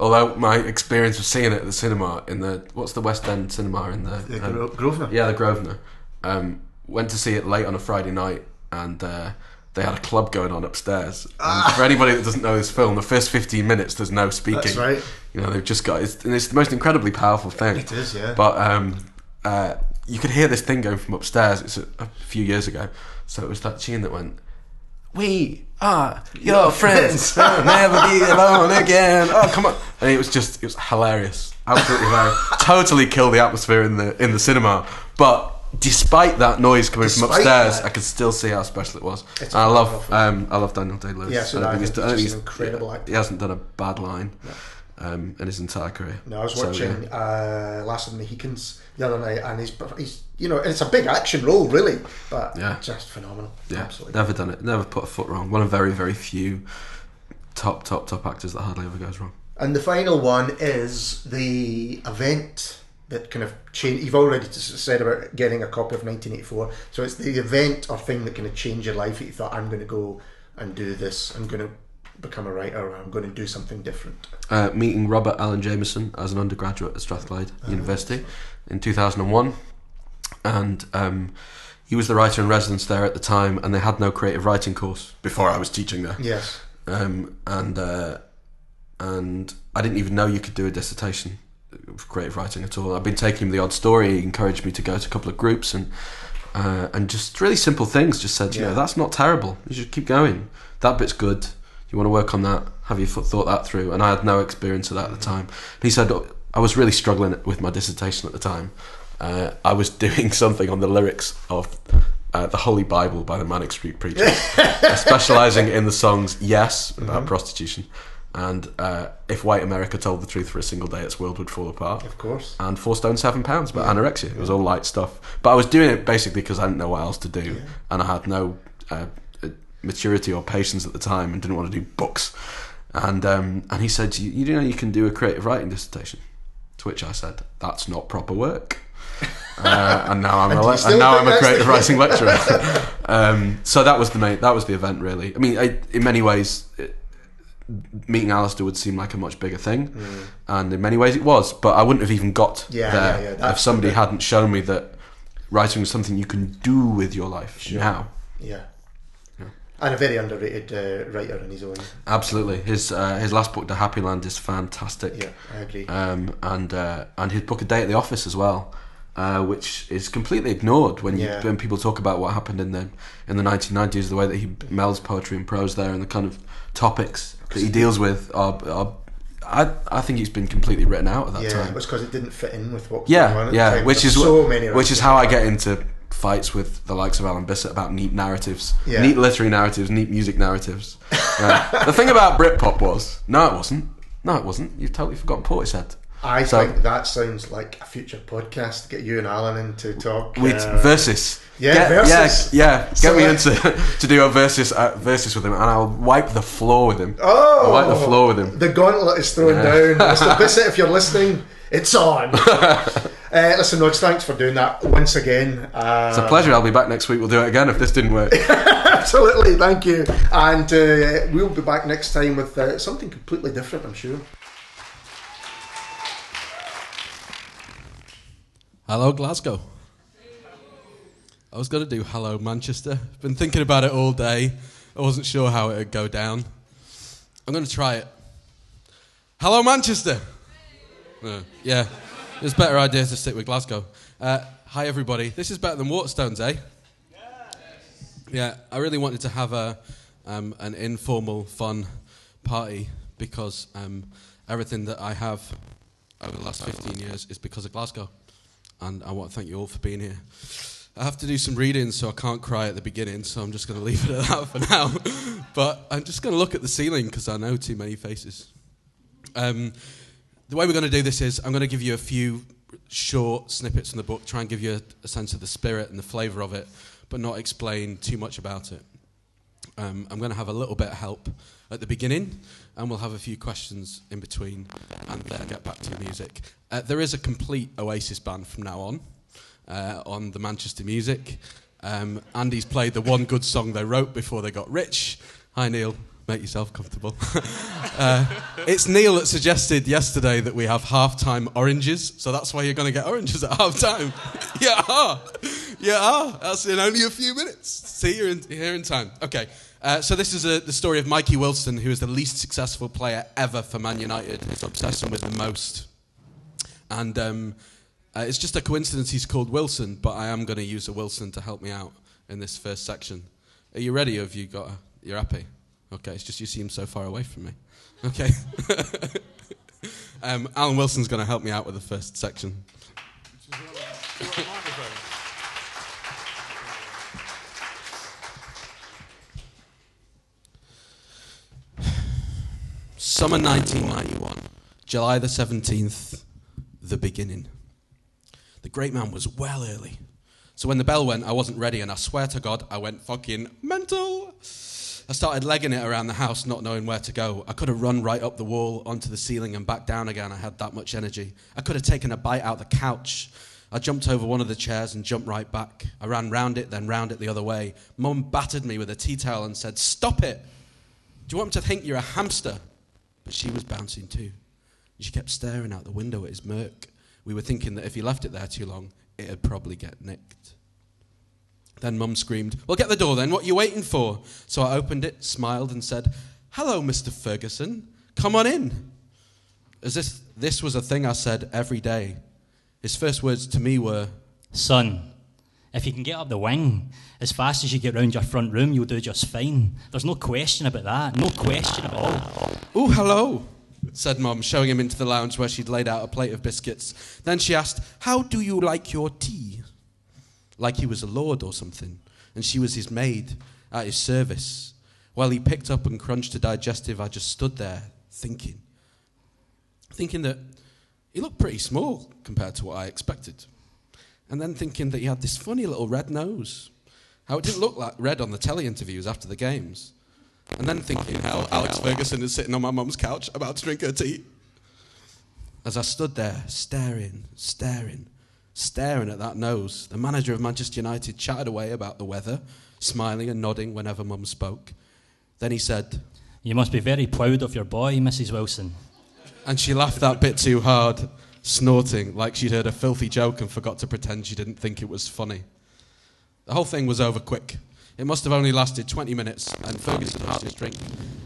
Although my experience of seeing it at the cinema in the what's the West End cinema in the, the um, Gro- Grosvenor. Yeah, the Grosvenor. Um, went to see it late on a Friday night, and uh, they had a club going on upstairs. And for anybody that doesn't know this film, the first fifteen minutes there's no speaking. That's right. You know, they've just got it's, and it's the most incredibly powerful thing. It is, yeah. But um, uh, you could hear this thing going from upstairs. It's a, a few years ago, so it was that tune that went. We are your friends. friends." We'll never be alone again. Oh come on! And it was just it was hilarious. absolutely hilarious. totally killed the atmosphere in the in the cinema. But despite that noise coming from upstairs, that. I could still see how special it was. It's And I love um, I love Daniel Day Lewis. Yeah, so I I think he's- I he's think just an incredible actor. He hasn't done a bad line um, in his entire career. No, I was So, watching yeah. uh, Last of the Mohicans the other night, and he's he's you know it's a big action role really, but Yeah. just phenomenal. Yeah, Absolutely. never done it. Never put a foot wrong. One of very, very few top, top, top actors that hardly ever goes wrong. And the final one is the event that kind of change. You've already said about getting a copy of 1984. So it's the event or thing that kind of changed your life that you thought, I'm going to go and do this. I'm going to become a writer or I'm going to do something different. Uh, meeting Robert Alan Jackson as an undergraduate at Strathclyde University in 2001. And um, he was the writer in residence there at the time, and they had no creative writing course before I was teaching there. Yes. um, and uh, and I didn't even know you could do a dissertation creative writing at all. I've been taking him the odd story. He encouraged me to go to a couple of groups and uh, and just really simple things. Just said, you know, that's not terrible. You should keep going. That bit's good. You want to work on that? Have you thought that through? And I had no experience of that at the time. And he said, "Oh, I was really struggling with my dissertation at the time. Uh, I was doing something on the lyrics of uh, the Holy Bible by the Manic Street Preachers, specializing in the songs "Yes" about prostitution, and uh, "If White America Told the Truth for a Single Day, Its World Would Fall Apart." Of course. And four stone seven pounds about anorexia. It was all light stuff, but I was doing it basically because I didn't know what else to do, and I had no uh, uh, maturity or patience at the time, and didn't want to do books. And um, and he said, you, "You know, you can do a creative writing dissertation." To which I said, "That's not proper work." uh, and now I'm And a le- and now I'm a creative writing lecturer. um, so that was the main, that was the event really. I mean, I, in many ways, it, meeting Alasdair would seem like a much bigger thing, and in many ways it was. But I wouldn't have even got Mm. Yeah, there yeah, yeah, if somebody hadn't shown me that writing is something you can do with your life now. Yeah. And a very underrated uh, writer in his own. Absolutely, his uh, his last book, The Happy Land, is fantastic. Yeah, I agree. um, and uh, and his book A Day at the Office as well, uh, which is completely ignored when you, Yeah. when people talk about what happened in the in the 1990s. The way that he melds poetry and prose there, and the kind of topics that he deals with are, are I I think it's been completely written out at that yeah, time. it was because it didn't fit in with what was going on Yeah, yeah, time. which is so many which is how I get into fights with the likes of Alan Bissett about neat narratives, Yeah. neat literary narratives, neat music narratives. Yeah. the thing about Britpop was, no, it wasn't. No, it wasn't. You've totally forgotten Portishead. I So- think that sounds like a future podcast to get you and Alan in to talk. With uh, versus. yeah, Get- versus. Yeah, yeah. Get So me into to do a versus uh, versus with him, and I'll wipe the floor with him. Oh, I'll wipe the floor with him. The gauntlet is thrown Yeah. down. Mr. Bissett, if you're listening, it's on. uh, listen, Rodge, thanks for doing that once again. Uh, It's a pleasure. I'll be back next week. We'll do it again if this didn't work. Absolutely, thank you. And uh, we'll be back next time with uh, something completely different, I'm sure. Hello, Glasgow. I was going to do Hello, Manchester. Been thinking about it all day. I wasn't sure how it would go down. I'm going to try it. Hello, Manchester. Uh, yeah, there's better ideas to stick with Glasgow. Uh, hi, everybody. This is better than Waterstones, eh? Yeah, I really wanted to have a um, an informal, fun party because um, everything that I have over the last 15 years is because of Glasgow, and I want to thank you all for being here. I have to do some reading, so I can't cry at the beginning, so I'm just going to leave it at that for now. but I'm just going to look at the ceiling because I know too many faces. Um, the way we're going to do this is I'm going to give you a few short snippets from the book, try and give you a, a sense of the spirit and the flavour of it, but not explain too much about it. Um, I'm going to have a little bit of help at the beginning, and we'll have a few questions in between, and then get back to the music. Uh, there is a complete Oasis band from now on uh, on the Manchester Music. Um, Andy's played the one good song they wrote before they got rich. Hi, Neil. Make yourself comfortable. uh, it's Neil that suggested yesterday that we have halftime oranges, so that's why you're going to get oranges at halftime. yeah, ah. yeah, ah. that's in only a few minutes. See, you're in, here in time. Okay, uh, so this is a, the story of Mikey Wilson, who is the least successful player ever for Man United. His obsession with the most. And um, uh, it's just a coincidence he's called Wilson, but I am going to use a Wilson to help me out in this first section. Are you ready? Or have you got? A, you're happy? Okay, it's just you seem so far away from me. Okay. Um, Alan Wilson's going to help me out with the first section. Summer 1991, July the 17th, the beginning. The great man was well early. So when the bell went, I wasn't ready, and I swear to God, I went fucking mental. I started legging it around the house, not knowing where to go. I could have run right up the wall, onto the ceiling, and back down again. I had that much energy. I could have taken a bite out the couch. I jumped over one of the chairs and jumped right back. I ran round it, then round it the other way. Mum battered me with a tea towel and said, Stop it! Do you want me to think you're a hamster? But she was bouncing too. She kept staring out the window at his Merc. We were thinking that if he left it there too long, it'd probably get nicked. Then Mum screamed, Well, get the door then. What are you waiting for? So I opened it, smiled, and said, Hello, Mr. Ferguson. Come on in. As if this was a thing I said every day. His first words to me were, Son, if you can get up the wing as fast as you get round your front room, you'll do just fine. There's no question about that. No question at all. Oh, hello, said Mum, showing him into the lounge where she'd laid out a plate of biscuits. Then she asked, How do you like your tea? Like he was a lord or something, and she was his maid at his service. While he picked up and crunched a digestive, I just stood there thinking. Thinking that he looked pretty small compared to what I expected. And then thinking that he had this funny little red nose. How it didn't look like red on the telly interviews after the games. And then thinking how Alex Ferguson is sitting on my mum's couch about to drink her tea. As I stood there, staring, staring, staring at that nose, the manager of Manchester United chatted away about the weather, smiling and nodding whenever mum spoke. Then he said, You must be very proud of your boy, Mrs. Wilson. and she laughed that bit too hard, snorting like she'd heard a filthy joke and forgot to pretend she didn't think it was funny. The whole thing was over quick. It must have only lasted 20 minutes, and Ferguson had his drink.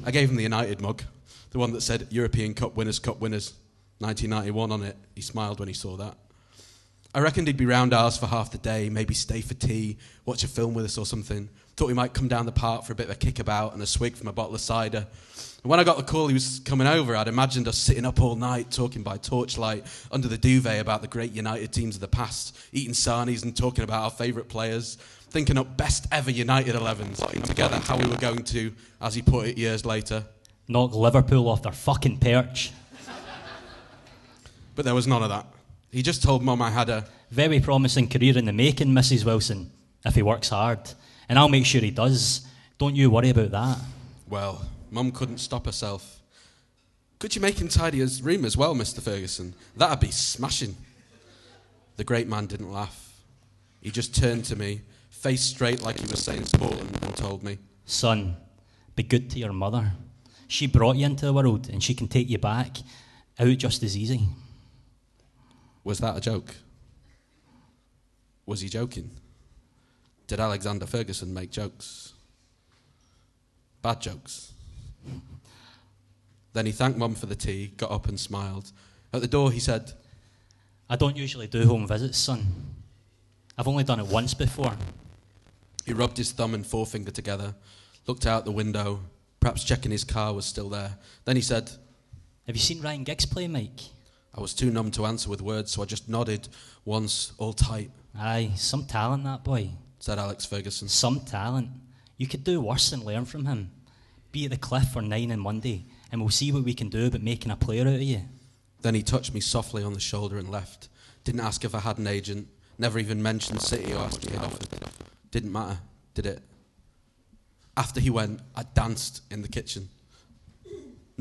I gave him the United mug, the one that said European Cup Winners, Cup Winners, 1991 on it. He smiled when he saw that. I reckoned he'd be round ours for half the day, maybe stay for tea, watch a film with us or something. Thought we might come down the park for a bit of a kickabout and a swig from a bottle of cider. And when I got the call he was coming over, I'd imagined us sitting up all night talking by torchlight under the duvet about the great United teams of the past, eating sarnies and talking about our favourite players, thinking up best ever United 11s, and together how we were going to, as he put it years later. Knock Liverpool off their fucking perch. But there was none of that. He just told Mum I had a Very promising career in the making, Mrs. Wilson, if he works hard. And I'll make sure he does. Don't you worry about that. Well, Mum couldn't stop herself. Could you make him tidy his room as well, Mr. Ferguson? That'd be smashing. The great man didn't laugh. He just turned to me, face straight like he was saying important, and told me, Son, be good to your mother. She brought you into the world and she can take you back out just as easy. Was that a joke? Was he joking? Did Alexander Ferguson make jokes? Bad jokes. Then he thanked Mum for the tea, got up and smiled. At the door, he said, I don't usually do home visits, son. I've only done it once before. He rubbed his thumb and forefinger together, looked out the window, perhaps checking his car was still there. Then he said, Have you seen Ryan Giggs play, Mike? I was too numb to answer with words, so I just nodded once, all tight, Aye, some talent, that boy. said Alex Ferguson. Some talent. You could do worse than learn from him. Be at the cliff for nine on Monday, and we'll see what we can do about making a player out of you. Then he touched me softly on the shoulder and left. Didn't ask if I had an agent, never even mentioned City or asked me offered. Didn't matter, did it? After he went, I danced in the kitchen.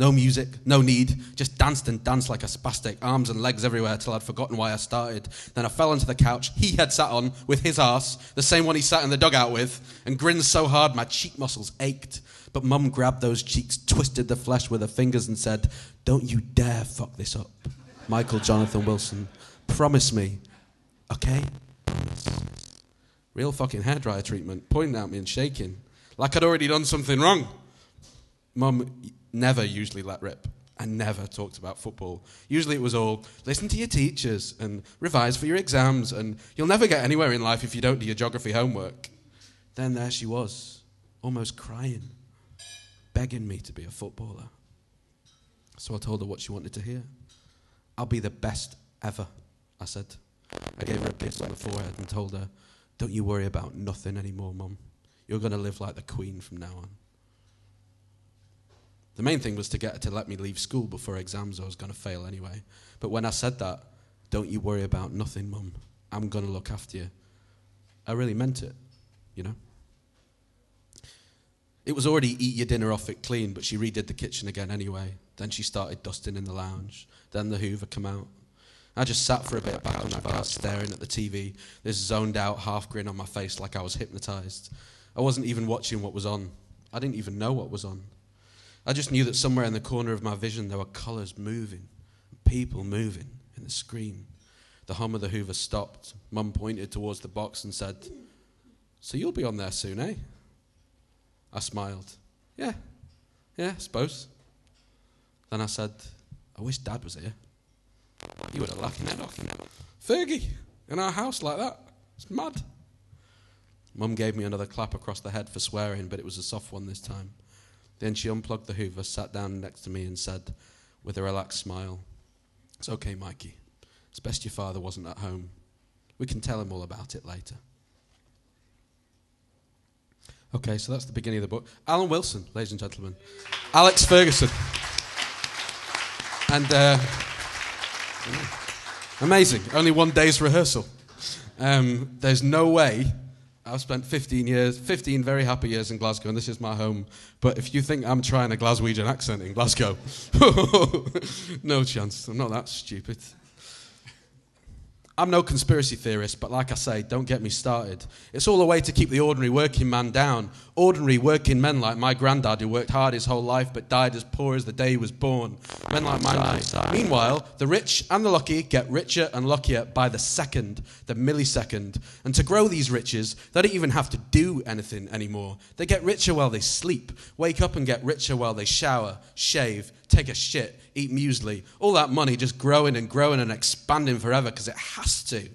No music, no need, just danced and danced like a spastic, arms and legs everywhere till I'd forgotten why I started. Then I fell onto the couch he had sat on with his arse, the same one he sat in the dugout with, and grinned so hard my cheek muscles ached. But Mum grabbed those cheeks, twisted the flesh with her fingers, and said, Don't you dare fuck this up. Michael Jonathan Wilson, promise me, okay? Real fucking hairdryer treatment, pointing at me and shaking, like I'd already done something wrong. Mum never usually let rip and never talked about football. Usually it was all listen to your teachers and revise for your exams, and you'll never get anywhere in life if you don't do your geography homework. Then there she was, almost crying, begging me to be a footballer. So I told her what she wanted to hear. I'll be the best ever, I said. I gave her a kiss on the forehead and told her, Don't you worry about nothing anymore, Mum. You're going to live like the Queen from now on. The main thing was to get her to let me leave school before exams. I was going to fail anyway. But when I said that, don't you worry about nothing, Mum. I'm going to look after you. I really meant it, you know. It was already eat your dinner off it clean, but she redid the kitchen again anyway. Then she started dusting in the lounge. Then the Hoover come out. I just sat for a bit back on the bar, staring at the TV, this zoned out half grin on my face like I was hypnotized. I wasn't even watching what was on. I didn't even know what was on. I just knew that somewhere in the corner of my vision there were colours moving, people moving in the screen. The hum of the Hoover stopped. Mum pointed towards the box and said, So you'll be on there soon, eh? I smiled. Yeah, yeah, I suppose. Then I said, I wish Dad was here. He would have laughed that off. Fergie, in our house like that. It's mad. Mum gave me another clap across the head for swearing, but it was a soft one this time. Then she unplugged the Hoover, sat down next to me, and said, with a relaxed smile, It's okay, Mikey. It's best your father wasn't at home. We can tell him all about it later. Okay, so that's the beginning of the book. Alan Wilson, ladies and gentlemen. Alex Ferguson. And uh, amazing. Only one day's rehearsal. Um, there's no way I've spent 15 years, 15 very happy years in Glasgow, and this is my home. But if you think I'm trying a Glaswegian accent in Glasgow, no chance. I'm not that stupid. I'm no conspiracy theorist, but like I say, don't get me started. It's all a way to keep the ordinary working man down. Ordinary working men like my granddad, who worked hard his whole life but died as poor as the day he was born. Men like my Meanwhile, the rich and the lucky get richer and luckier by the second, the millisecond. And to grow these riches, they don't even have to do anything anymore. They get richer while they sleep, wake up and get richer while they shower, shave, take a shit, eat muesli. All that money just growing and growing and expanding forever because it has to.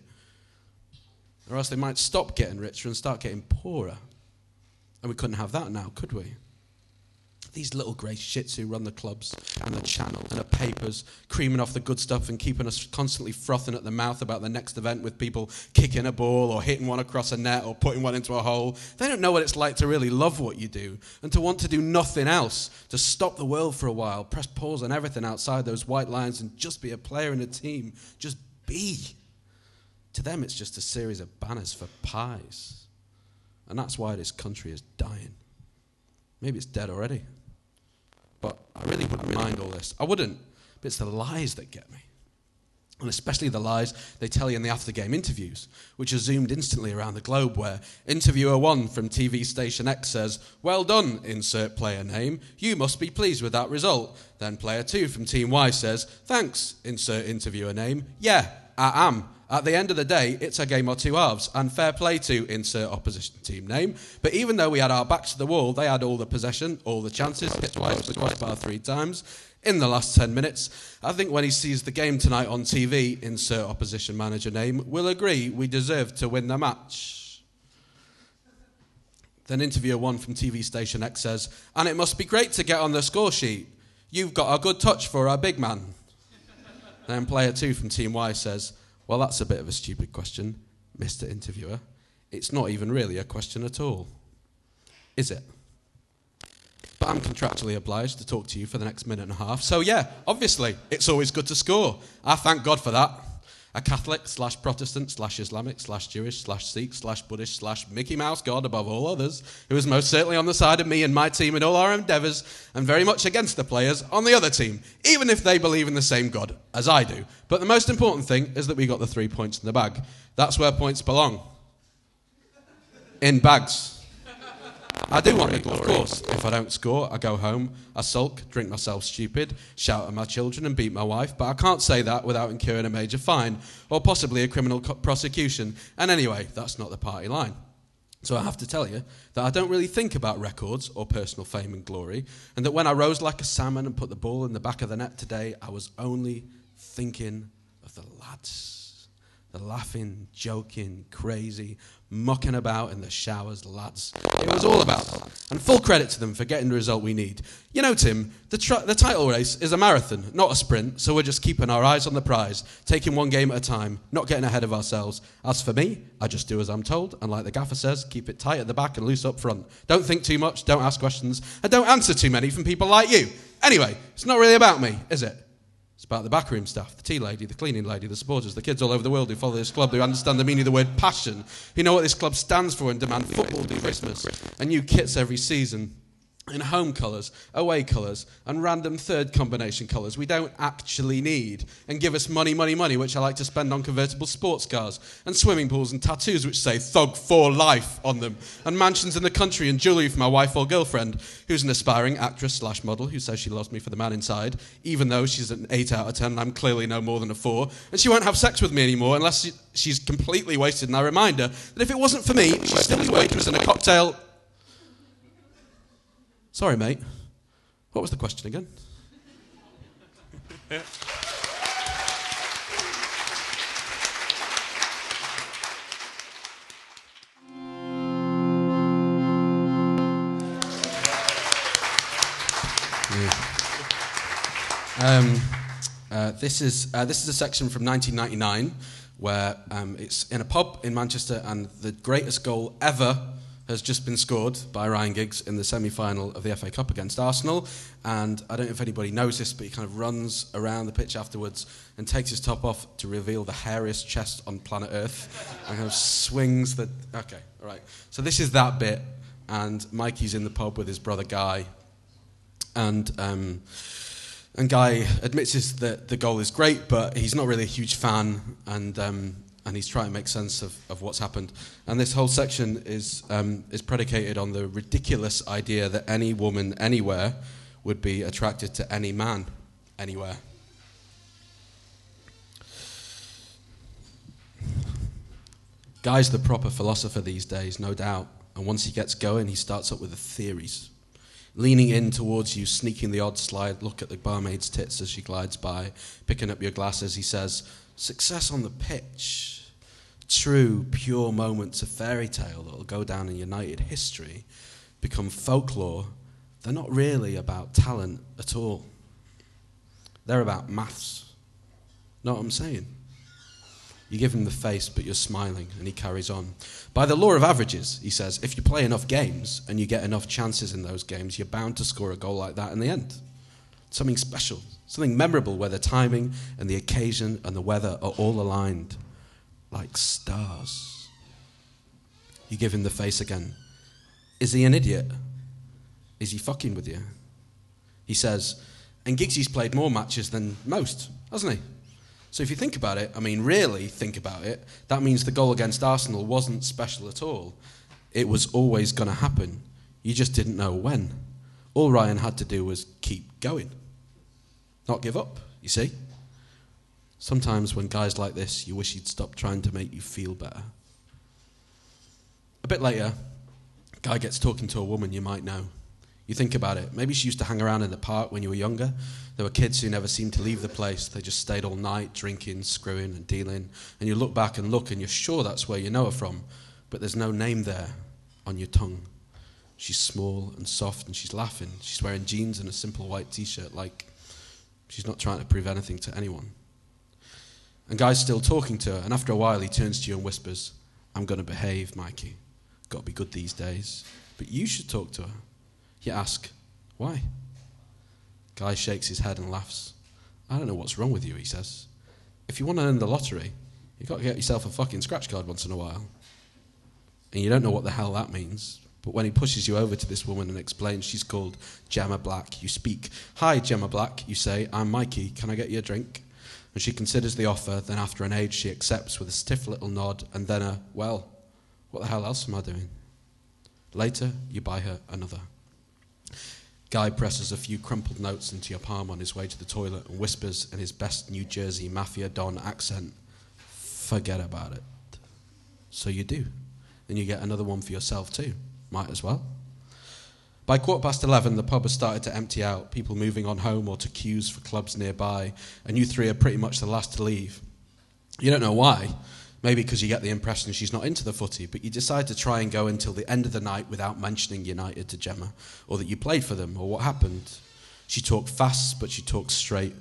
Or else they might stop getting richer and start getting poorer. And we couldn't have that now, could we? These little grey shits who run the clubs and the channels and the papers, creaming off the good stuff and keeping us constantly frothing at the mouth about the next event with people kicking a ball or hitting one across a net or putting one into a hole. They don't know what it's like to really love what you do and to want to do nothing else, to stop the world for a while, press pause on everything outside those white lines and just be a player in a team. Just be. To them, it's just a series of banners for pies. And that's why this country is dying. Maybe it's dead already. But I really wouldn't mind all this. I wouldn't. But it's the lies that get me. And especially the lies they tell you in the after game interviews, which are zoomed instantly around the globe, where interviewer one from TV station X says, Well done, insert player name. You must be pleased with that result. Then player two from Team Y says, Thanks, insert interviewer name. Yeah, I am. At the end of the day, it's a game or two halves, and fair play to insert opposition team name. But even though we had our backs to the wall, they had all the possession, all the chances, hit twice, the crossbar three times in the last 10 minutes. I think when he sees the game tonight on TV, insert opposition manager name, will agree we deserve to win the match. Then interviewer one from TV station X says, and it must be great to get on the score sheet. You've got a good touch for our big man. then player two from Team Y says, well, that's a bit of a stupid question, Mr. Interviewer. It's not even really a question at all. Is it? But I'm contractually obliged to talk to you for the next minute and a half. So, yeah, obviously, it's always good to score. I thank God for that a Catholic slash Protestant slash Islamic slash Jewish slash Sikh slash Buddhist slash Mickey Mouse God above all others, who is most certainly on the side of me and my team in all our endeavours and very much against the players on the other team, even if they believe in the same God as I do. But the most important thing is that we got the three points in the bag. That's where points belong. In bags. I do want it, of course. If I don't score, I go home, I sulk, drink myself stupid, shout at my children, and beat my wife. But I can't say that without incurring a major fine or possibly a criminal co- prosecution. And anyway, that's not the party line. So I have to tell you that I don't really think about records or personal fame and glory, and that when I rose like a salmon and put the ball in the back of the net today, I was only thinking of the lads They're laughing, joking, crazy, mucking about in the showers, lads. It was all about. And full credit to them for getting the result we need. You know, Tim, the, the title race is a marathon, not a sprint, so we're just keeping our eyes on the prize, taking one game at a time, not getting ahead of ourselves. As for me, I just do as I'm told, and like the gaffer says, keep it tight at the back and loose up front. Don't think too much, don't ask questions, and don't answer too many from people like you. Anyway, it's not really about me, is it? About the backroom staff, the tea lady, the cleaning lady, the supporters, the kids all over the world who follow this club, who understand the meaning of the word passion, who know what this club stands for and demand? Football do Christmas, and new kits every season in home colours, away colours, and random third combination colours we don't actually need, and give us money, money, money, which I like to spend on convertible sports cars, and swimming pools, and tattoos which say Thug for Life on them, and mansions in the country, and jewellery for my wife or girlfriend, who's an aspiring actress slash model who says she loves me for the man inside, even though she's an 8 out of 10 and I'm clearly no more than a 4, and she won't have sex with me anymore unless she, she's completely wasted, and I remind her that if it wasn't for me, she'd still be waitress in a cocktail Sorry, mate. What was the question again? Um, uh, this is uh, this is a section from 1999 where um, it's in a pub in Manchester, and the greatest goal ever has just been scored by Ryan Giggs in the semi-final of the FA Cup against Arsenal. And I don't know if anybody knows this, but he kind of runs around the pitch afterwards and takes his top off to reveal the hairiest chest on planet Earth, and kind of swings the. Okay, all right. So this is that bit, and Mikey's in the pub with his brother Guy, and. Um, and Guy admits that the goal is great, but he's not really a huge fan, and um, and he's trying to make sense of, of what's happened. And this whole section is um, is predicated on the ridiculous idea that any woman anywhere would be attracted to any man anywhere. Guy's the proper philosopher these days, no doubt. And once he gets going, he starts up with the theories leaning in towards you, sneaking the odd slide look at the barmaid's tits as she glides by, picking up your glasses. He says, Success on the pitch, true, pure moments of fairy tale that will go down in United history, become folklore. They're not really about talent at all. They're about maths. Know what I'm saying? You give him the face, but you're smiling, and he carries on. By the law of averages, he says, if you play enough games and you get enough chances in those games, you're bound to score a goal like that in the end. Something special, something memorable where the timing and the occasion and the weather are all aligned like stars. You give him the face again. Is he an idiot? Is he fucking with you? He says, and Giggsy's played more matches than most, hasn't he? So if you think about it, I mean, really think about it, that means the goal against Arsenal wasn't special at all. It was always going to happen. You just didn't know when. All Ryan had to do was keep going, not give up, you see? Sometimes when guys like this, you wish he'd stop trying to make you feel better. A bit later, guy gets talking to a woman you might know. You think about it. Maybe she used to hang around in the park when you were younger. There were kids who never seemed to leave the place. They just stayed all night drinking, screwing, and dealing. And you look back and look, and you're sure that's where you know her from, but there's no name there on your tongue. She's small and soft, and she's laughing. She's wearing jeans and a simple white t shirt, like she's not trying to prove anything to anyone. And Guy's still talking to her, and after a while, he turns to you and whispers, I'm going to behave, Mikey. Got to be good these days. But you should talk to her. You ask, why? Guy shakes his head and laughs. I don't know what's wrong with you, he says. If you want to earn the lottery, you've got to get yourself a fucking scratch card once in a while. And you don't know what the hell that means. But when he pushes you over to this woman and explains she's called Gemma Black, you speak. Hi, Gemma Black, you say. I'm Mikey. Can I get you a drink? And she considers the offer. Then, after an age, she accepts with a stiff little nod and then a, well, what the hell else am I doing? Later, you buy her another. Guy presses a few crumpled notes into your palm on his way to the toilet and whispers in his best New Jersey Mafia Don accent, Forget about it. So you do. And you get another one for yourself too. Might as well. By quarter past 11, the pub has started to empty out, people moving on home or to queues for clubs nearby, and you three are pretty much the last to leave. You don't know why. Maybe because you get the impression she's not into the footy, but you decide to try and go until the end of the night without mentioning United to Gemma, or that you played for them, or what happened. She talked fast, but she talks straight,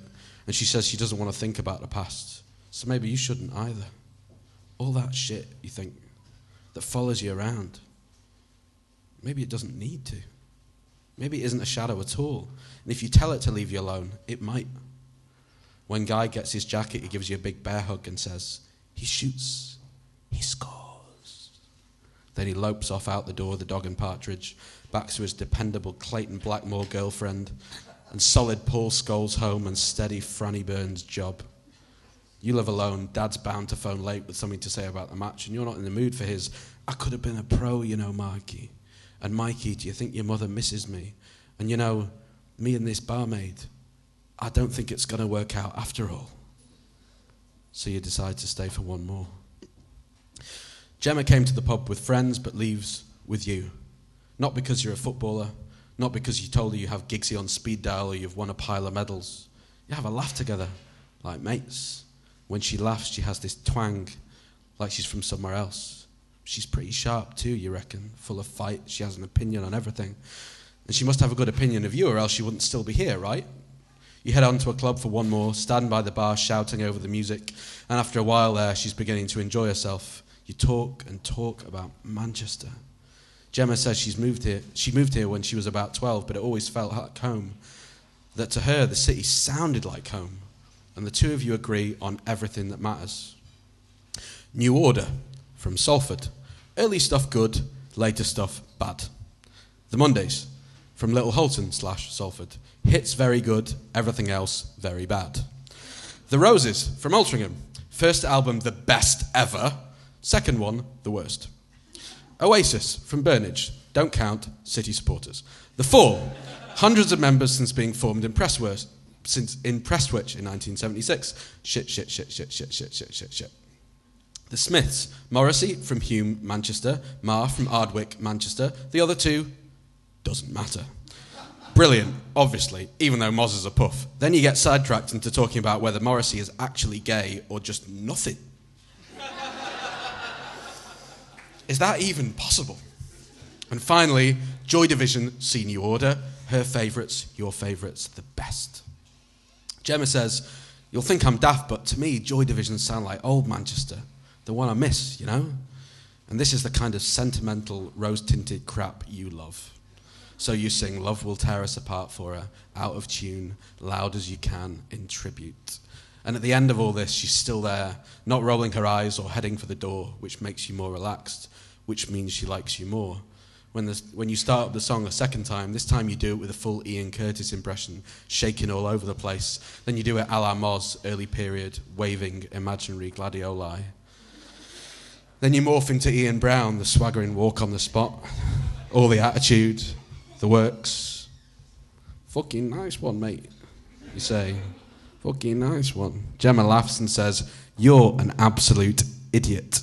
and she says she doesn't want to think about the past. So maybe you shouldn't either. All that shit, you think, that follows you around. Maybe it doesn't need to. Maybe it isn't a shadow at all. And if you tell it to leave you alone, it might. When Guy gets his jacket, he gives you a big bear hug and says, He shoots, he scores. Then he lopes off out the door, the dog and partridge, back to his dependable Clayton Blackmore girlfriend, and solid Paul Scholes home and steady Franny Burns job. You live alone, dad's bound to phone late with something to say about the match, and you're not in the mood for his, I could have been a pro, you know, Mikey. And Mikey, do you think your mother misses me? And you know, me and this barmaid, I don't think it's going to work out after all. So you decide to stay for one more. Gemma came to the pub with friends but leaves with you. Not because you're a footballer, not because you told her you have Giggsy on speed dial or you've won a pile of medals. You have a laugh together, like mates. When she laughs, she has this twang, like she's from somewhere else. She's pretty sharp too, you reckon, full of fight. She has an opinion on everything. And she must have a good opinion of you, or else she wouldn't still be here, right? You head on to a club for one more, stand by the bar shouting over the music, and after a while there, she's beginning to enjoy herself. You talk and talk about Manchester. Gemma says she's moved here. She moved here when she was about 12, but it always felt like home. That to her, the city sounded like home. And the two of you agree on everything that matters. New Order from Salford. Early stuff good, later stuff bad. The Mondays from Little Hulton slash Salford. Hits very good, everything else very bad. The Roses from Altrincham. First album, the best ever. Second one, the worst. Oasis from Burnage. Don't count, city supporters. The Fall. Hundreds of members since being formed in Prestwich, since in in 1976. Shit, shit, shit, shit, shit, shit, shit, shit, shit. The Smiths. Morrissey from Hulme, Manchester. Marr from Ardwick, Manchester. The other two, doesn't matter. Brilliant, obviously, even though Moz is a puff. Then you get sidetracked into talking about whether Morrissey is actually gay or just nothing. is that even possible? And finally, Joy Division, Senior Order. Her favourites, your favourites, the best. Gemma says, You'll think I'm daft, but to me, Joy Division sound like old Manchester, the one I miss, you know? And this is the kind of sentimental, rose tinted crap you love. So you sing Love Will Tear Us Apart for her, out of tune, loud as you can, in tribute. And at the end of all this, she's still there, not rolling her eyes or heading for the door, which makes you more relaxed, which means she likes you more. When, the, when you start up the song a second time, this time you do it with a full Ian Curtis impression, shaking all over the place. Then you do it a la Moz, early period, waving imaginary gladioli. Then you morph into Ian Brown, the swaggering walk on the spot, all the attitude, the works. Fucking nice one, mate. You say, fucking nice one. Gemma laughs and says, You're an absolute idiot.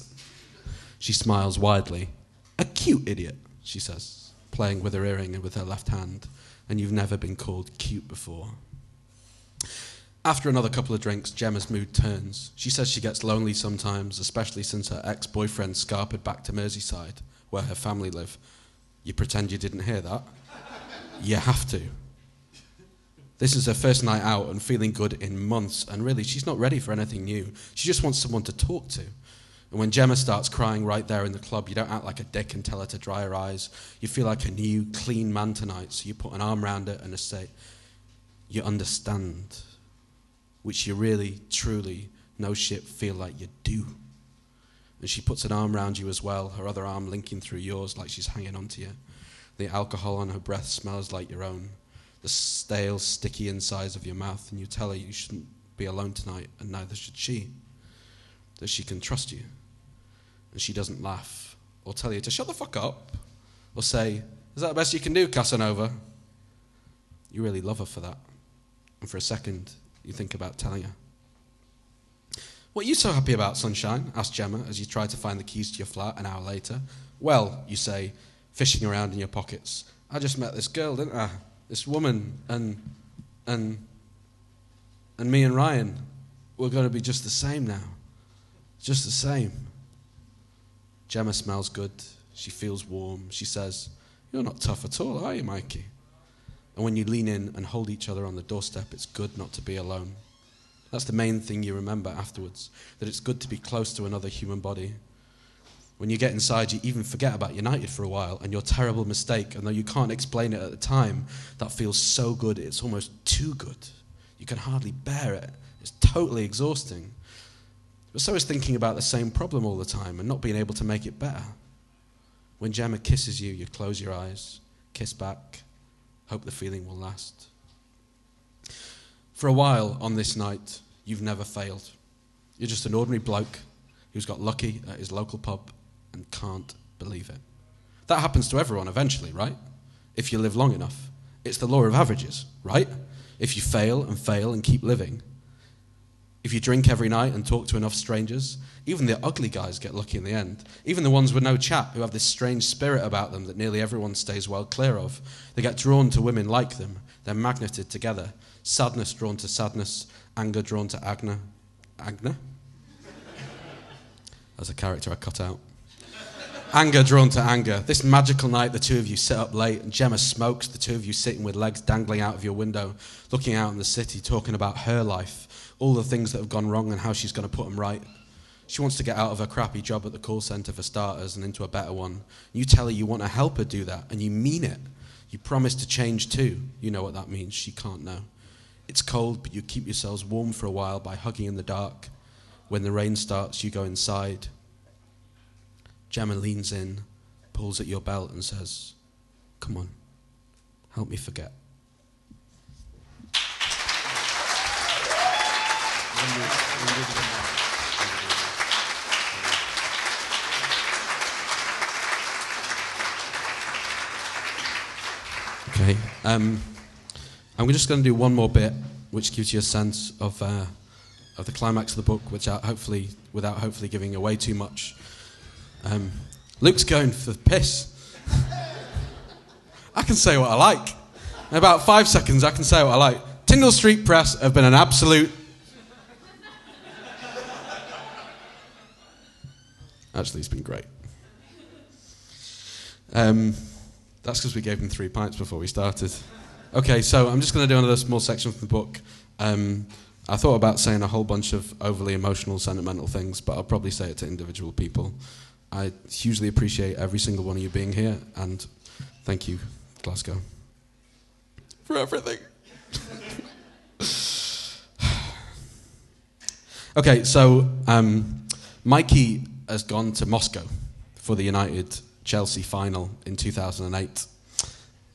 She smiles widely. A cute idiot, she says, playing with her earring and with her left hand. And you've never been called cute before. After another couple of drinks, Gemma's mood turns. She says she gets lonely sometimes, especially since her ex boyfriend scarpered back to Merseyside, where her family live. You pretend you didn't hear that? You have to. This is her first night out and feeling good in months, and really, she's not ready for anything new. She just wants someone to talk to. And when Gemma starts crying right there in the club, you don't act like a dick and tell her to dry her eyes. You feel like a new, clean man tonight, so you put an arm around her and say, You understand. Which you really, truly, no shit, feel like you do. And she puts an arm around you as well, her other arm linking through yours like she's hanging onto you. The alcohol on her breath smells like your own. The stale, sticky insides of your mouth, and you tell her you shouldn't be alone tonight, and neither should she. That she can trust you. And she doesn't laugh, or tell you to shut the fuck up, or say, Is that the best you can do, Casanova? You really love her for that. And for a second, you think about telling her. What are you so happy about, sunshine? asked Gemma as you tried to find the keys to your flat an hour later. Well, you say, fishing around in your pockets. I just met this girl, didn't I? This woman, and and and me and Ryan, we're going to be just the same now, just the same. Gemma smells good. She feels warm. She says, You're not tough at all, are you, Mikey? And when you lean in and hold each other on the doorstep, it's good not to be alone. That's the main thing you remember afterwards that it's good to be close to another human body. When you get inside, you even forget about United for a while and your terrible mistake, and though you can't explain it at the time, that feels so good, it's almost too good. You can hardly bear it. It's totally exhausting. But so is thinking about the same problem all the time and not being able to make it better. When Gemma kisses you, you close your eyes, kiss back, hope the feeling will last. For a while on this night, you've never failed. You're just an ordinary bloke who's got lucky at his local pub and can't believe it. That happens to everyone eventually, right? If you live long enough. It's the law of averages, right? If you fail and fail and keep living. If you drink every night and talk to enough strangers, even the ugly guys get lucky in the end. Even the ones with no chap who have this strange spirit about them that nearly everyone stays well clear of. They get drawn to women like them. They're magneted together. Sadness drawn to sadness, anger drawn to Agna. Agna? As a character I cut out. Anger drawn to anger. This magical night, the two of you sit up late and Gemma smokes, the two of you sitting with legs dangling out of your window, looking out in the city, talking about her life, all the things that have gone wrong and how she's going to put them right. She wants to get out of her crappy job at the call centre for starters and into a better one. You tell her you want to help her do that, and you mean it. You promise to change too. You know what that means. She can't know. It's cold, but you keep yourselves warm for a while by hugging in the dark. When the rain starts, you go inside. Gemma leans in, pulls at your belt, and says, Come on, help me forget. Okay. Um, I'm just going to do one more bit, which gives you a sense of uh, of the climax of the book, which hopefully, without hopefully giving away too much. Um, Luke's going for piss. I can say what I like. In about five seconds, I can say what I like. Tindal Street Press have been an absolute. Actually, it's been great. Um, that's because we gave him three pints before we started. Okay, so I'm just going to do another small section from the book. Um, I thought about saying a whole bunch of overly emotional, sentimental things, but I'll probably say it to individual people. I hugely appreciate every single one of you being here, and thank you, Glasgow, for everything. okay, so um, Mikey has gone to Moscow for the United Chelsea final in 2008,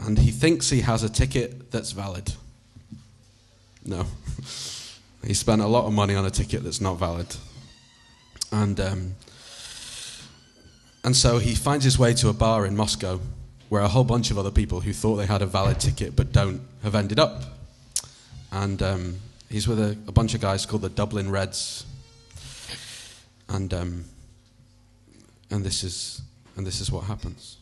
and he thinks he has a ticket that's valid. No. He spent a lot of money on a ticket that's not valid. And, um, and so he finds his way to a bar in Moscow where a whole bunch of other people who thought they had a valid ticket but don't have ended up. And um, he's with a, a, bunch of guys called the Dublin Reds. And, um, and, this is, and this is what happens.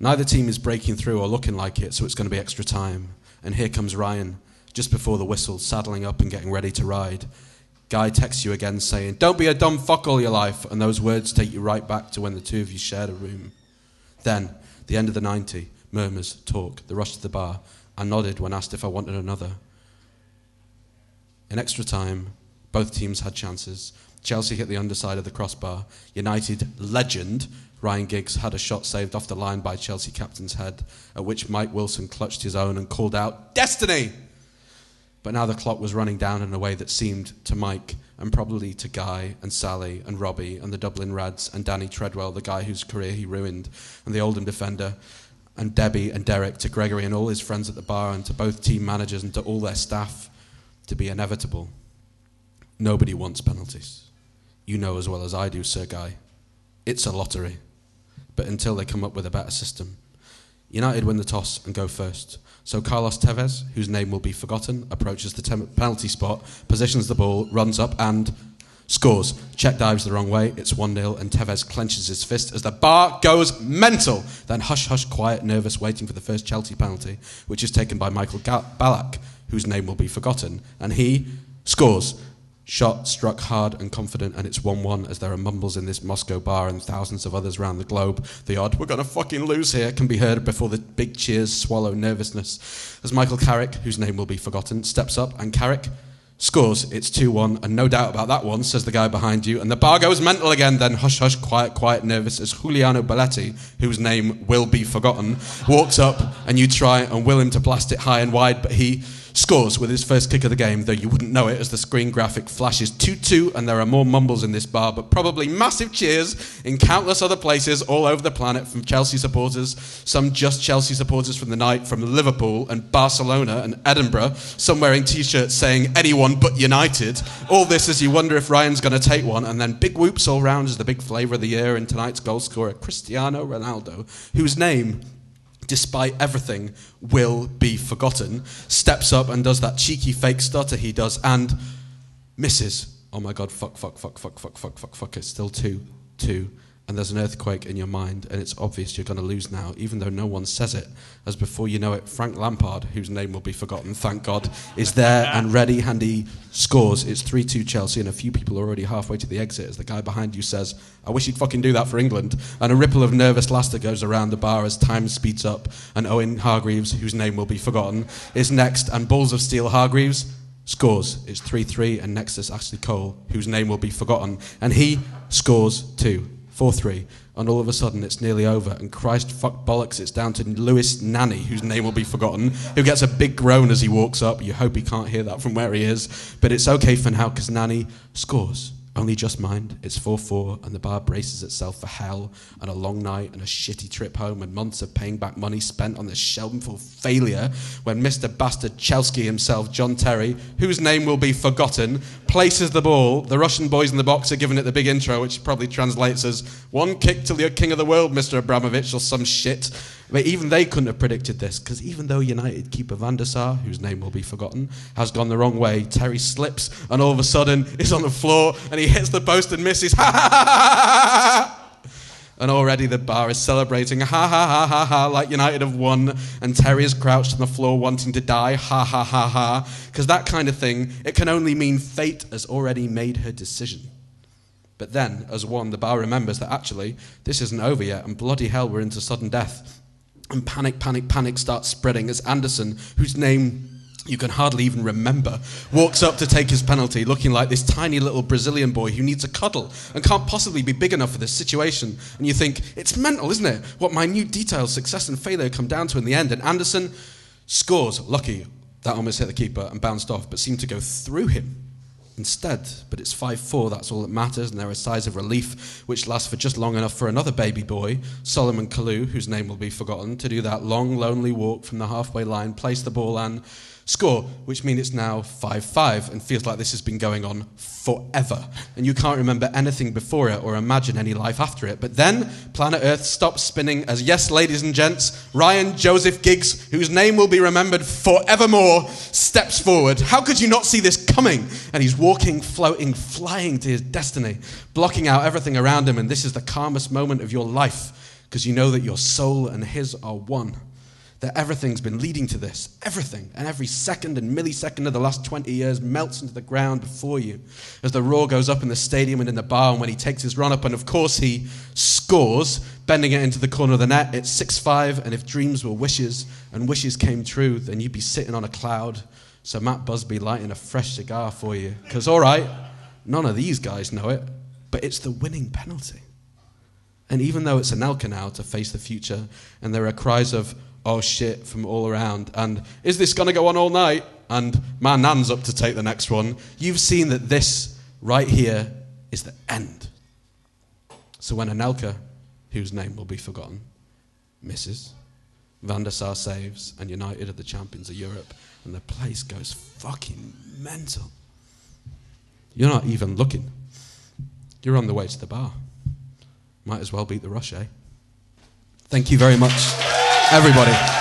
Neither team is breaking through or looking like it, so it's going to be extra time. And here comes Ryan just before the whistle, saddling up and getting ready to ride. Guy texts you again saying, Don't be a dumb fuck all your life. And those words take you right back to when the two of you shared a room. Then, the end of the 90, murmurs, talk, the rush to the bar. I nodded when asked if I wanted another. In extra time, both teams had chances. Chelsea hit the underside of the crossbar. United legend Ryan Giggs had a shot saved off the line by Chelsea captain's head, at which Mike Wilson clutched his own and called out, Destiny! But now the clock was running down in a way that seemed to Mike and probably to Guy and Sally and Robbie and the Dublin Reds and Danny Treadwell, the guy whose career he ruined, and the Oldham defender, and Debbie and Derek, to Gregory and all his friends at the bar, and to both team managers and to all their staff, to be inevitable. Nobody wants penalties. You know as well as I do, Sir Guy. It's a lottery. But until they come up with a better system. United win the toss and go first. So Carlos Tevez, whose name will be forgotten, approaches the penalty spot, positions the ball, runs up and scores. Cech dives the wrong way. It's 1 0, and Tevez clenches his fist as the bar goes mental. Then hush, hush, quiet, nervous, waiting for the first Chelsea penalty, which is taken by Michael Ga- Ballack, whose name will be forgotten. And he scores. Shot struck hard and confident, and it's 1 1 as there are mumbles in this Moscow bar and thousands of others around the globe. The odd, we're going to fucking lose here, can be heard before the big cheers swallow nervousness. As Michael Carrick, whose name will be forgotten, steps up, and Carrick scores. It's 2 1, and no doubt about that one, says the guy behind you. And the bar goes mental again, then hush hush, quiet, quiet, nervous as Juliano Belletti, whose name will be forgotten, walks up, and you try and will him to blast it high and wide, but he scores with his first kick of the game, though you wouldn't know it as the screen graphic flashes 2 2, and there are more mumbles in this bar, but probably massive cheers in countless other places all over the planet from Chelsea supporters, some just Chelsea supporters from the night, from Liverpool and Barcelona and Edinburgh, some wearing t shirts saying anyone but United. All this as you wonder if Ryan's going to take one, and then big whoops all round as the big flavour of the year in tonight's goal scorer, Cristiano Ronaldo, whose name despite everything, will be forgotten, steps up and does that cheeky fake stutter he does and misses. Oh my god, fuck, fuck, fuck, fuck, fuck, fuck, fuck, fuck. It's still 2 2. And there's an earthquake in your mind, and it's obvious you're going to lose now, even though no one says it. As before you know it, Frank Lampard, whose name will be forgotten, thank God, is there and ready, handy, scores. It's 3 2 Chelsea, and a few people are already halfway to the exit as the guy behind you says, I wish you'd fucking do that for England. And a ripple of nervous laughter goes around the bar as time speeds up, and Owen Hargreaves, whose name will be forgotten, is next, and Bulls of Steel Hargreaves scores. It's 3 3, and next is Ashley Cole, whose name will be forgotten, and he scores too. 4 3. And all of a sudden it's nearly over. And Christ fuck bollocks, it's down to Lewis Nani, whose name will be forgotten, who gets a big groan as he walks up. You hope he can't hear that from where he is. But it's okay for now because Nani scores. Only just mind. It's 4 4, and the bar braces itself for hell and a long night and a shitty trip home and months of paying back money spent on this shameful failure when Mr. Bastard Chelski himself, John Terry, whose name will be forgotten, places the ball. The Russian boys in the box are giving it the big intro, which probably translates as one kick till you're king of the world, Mr. Abramovich, or some shit. But even they couldn't have predicted this, because even though United keeper Van der Sar, whose name will be forgotten, has gone the wrong way, Terry slips and all of a sudden is on the floor and he hits the post and misses. Ha ha ha ha! And already the bar is celebrating, ha ha ha ha ha, like United have won. And Terry is crouched on the floor wanting to die, ha ha ha ha. Because that kind of thing, it can only mean fate has already made her decision. But then, as one, the bar remembers that actually, this isn't over yet, and bloody hell, we're into sudden death. And panic, panic, panic starts spreading as Anderson, whose name you can hardly even remember, walks up to take his penalty, looking like this tiny little Brazilian boy who needs a cuddle and can't possibly be big enough for this situation. And you think, it's mental, isn't it? What minute details success and failure come down to in the end. And Anderson scores. Lucky, that almost hit the keeper and bounced off, but seemed to go through him instead. But it's 5 4, that's all that matters, and there are sighs of relief, which last for just long enough for another baby boy, Solomon Kalou, whose name will be forgotten, to do that long, lonely walk from the halfway line, place the ball, and score, which means it's now 5 5 and feels like this has been going on forever. And you can't remember anything before it or imagine any life after it. But then planet Earth stops spinning as, yes, ladies and gents, Ryan Joseph Giggs, whose name will be remembered forevermore, steps forward. How could you not see this coming? And he's walking, floating, flying to his destiny, blocking out everything around him. And this is the calmest moment of your life because you know that your soul and his are one that everything's been leading to this. Everything. And every second and millisecond of the last 20 years melts into the ground before you as the roar goes up in the stadium and in the bar. And when he takes his run up, and of course he scores, bending it into the corner of the net, it's 6 5. And if dreams were wishes and wishes came true, then you'd be sitting on a cloud. So Matt Busby lighting a fresh cigar for you. Because, all right, none of these guys know it, but it's the winning penalty. And even though it's Anelka now to face the future, and there are cries of, oh shit from all around. And is this going to go on all night? And my nan's up to take the next one. You've seen that this right here is the end. So when Anelka, whose name will be forgotten, misses, Van der Sar saves, and United are the champions of Europe, and the place goes fucking mental. You're not even looking. You're on the way to the bar. Might as well beat the rush, eh? Thank you very much everybody.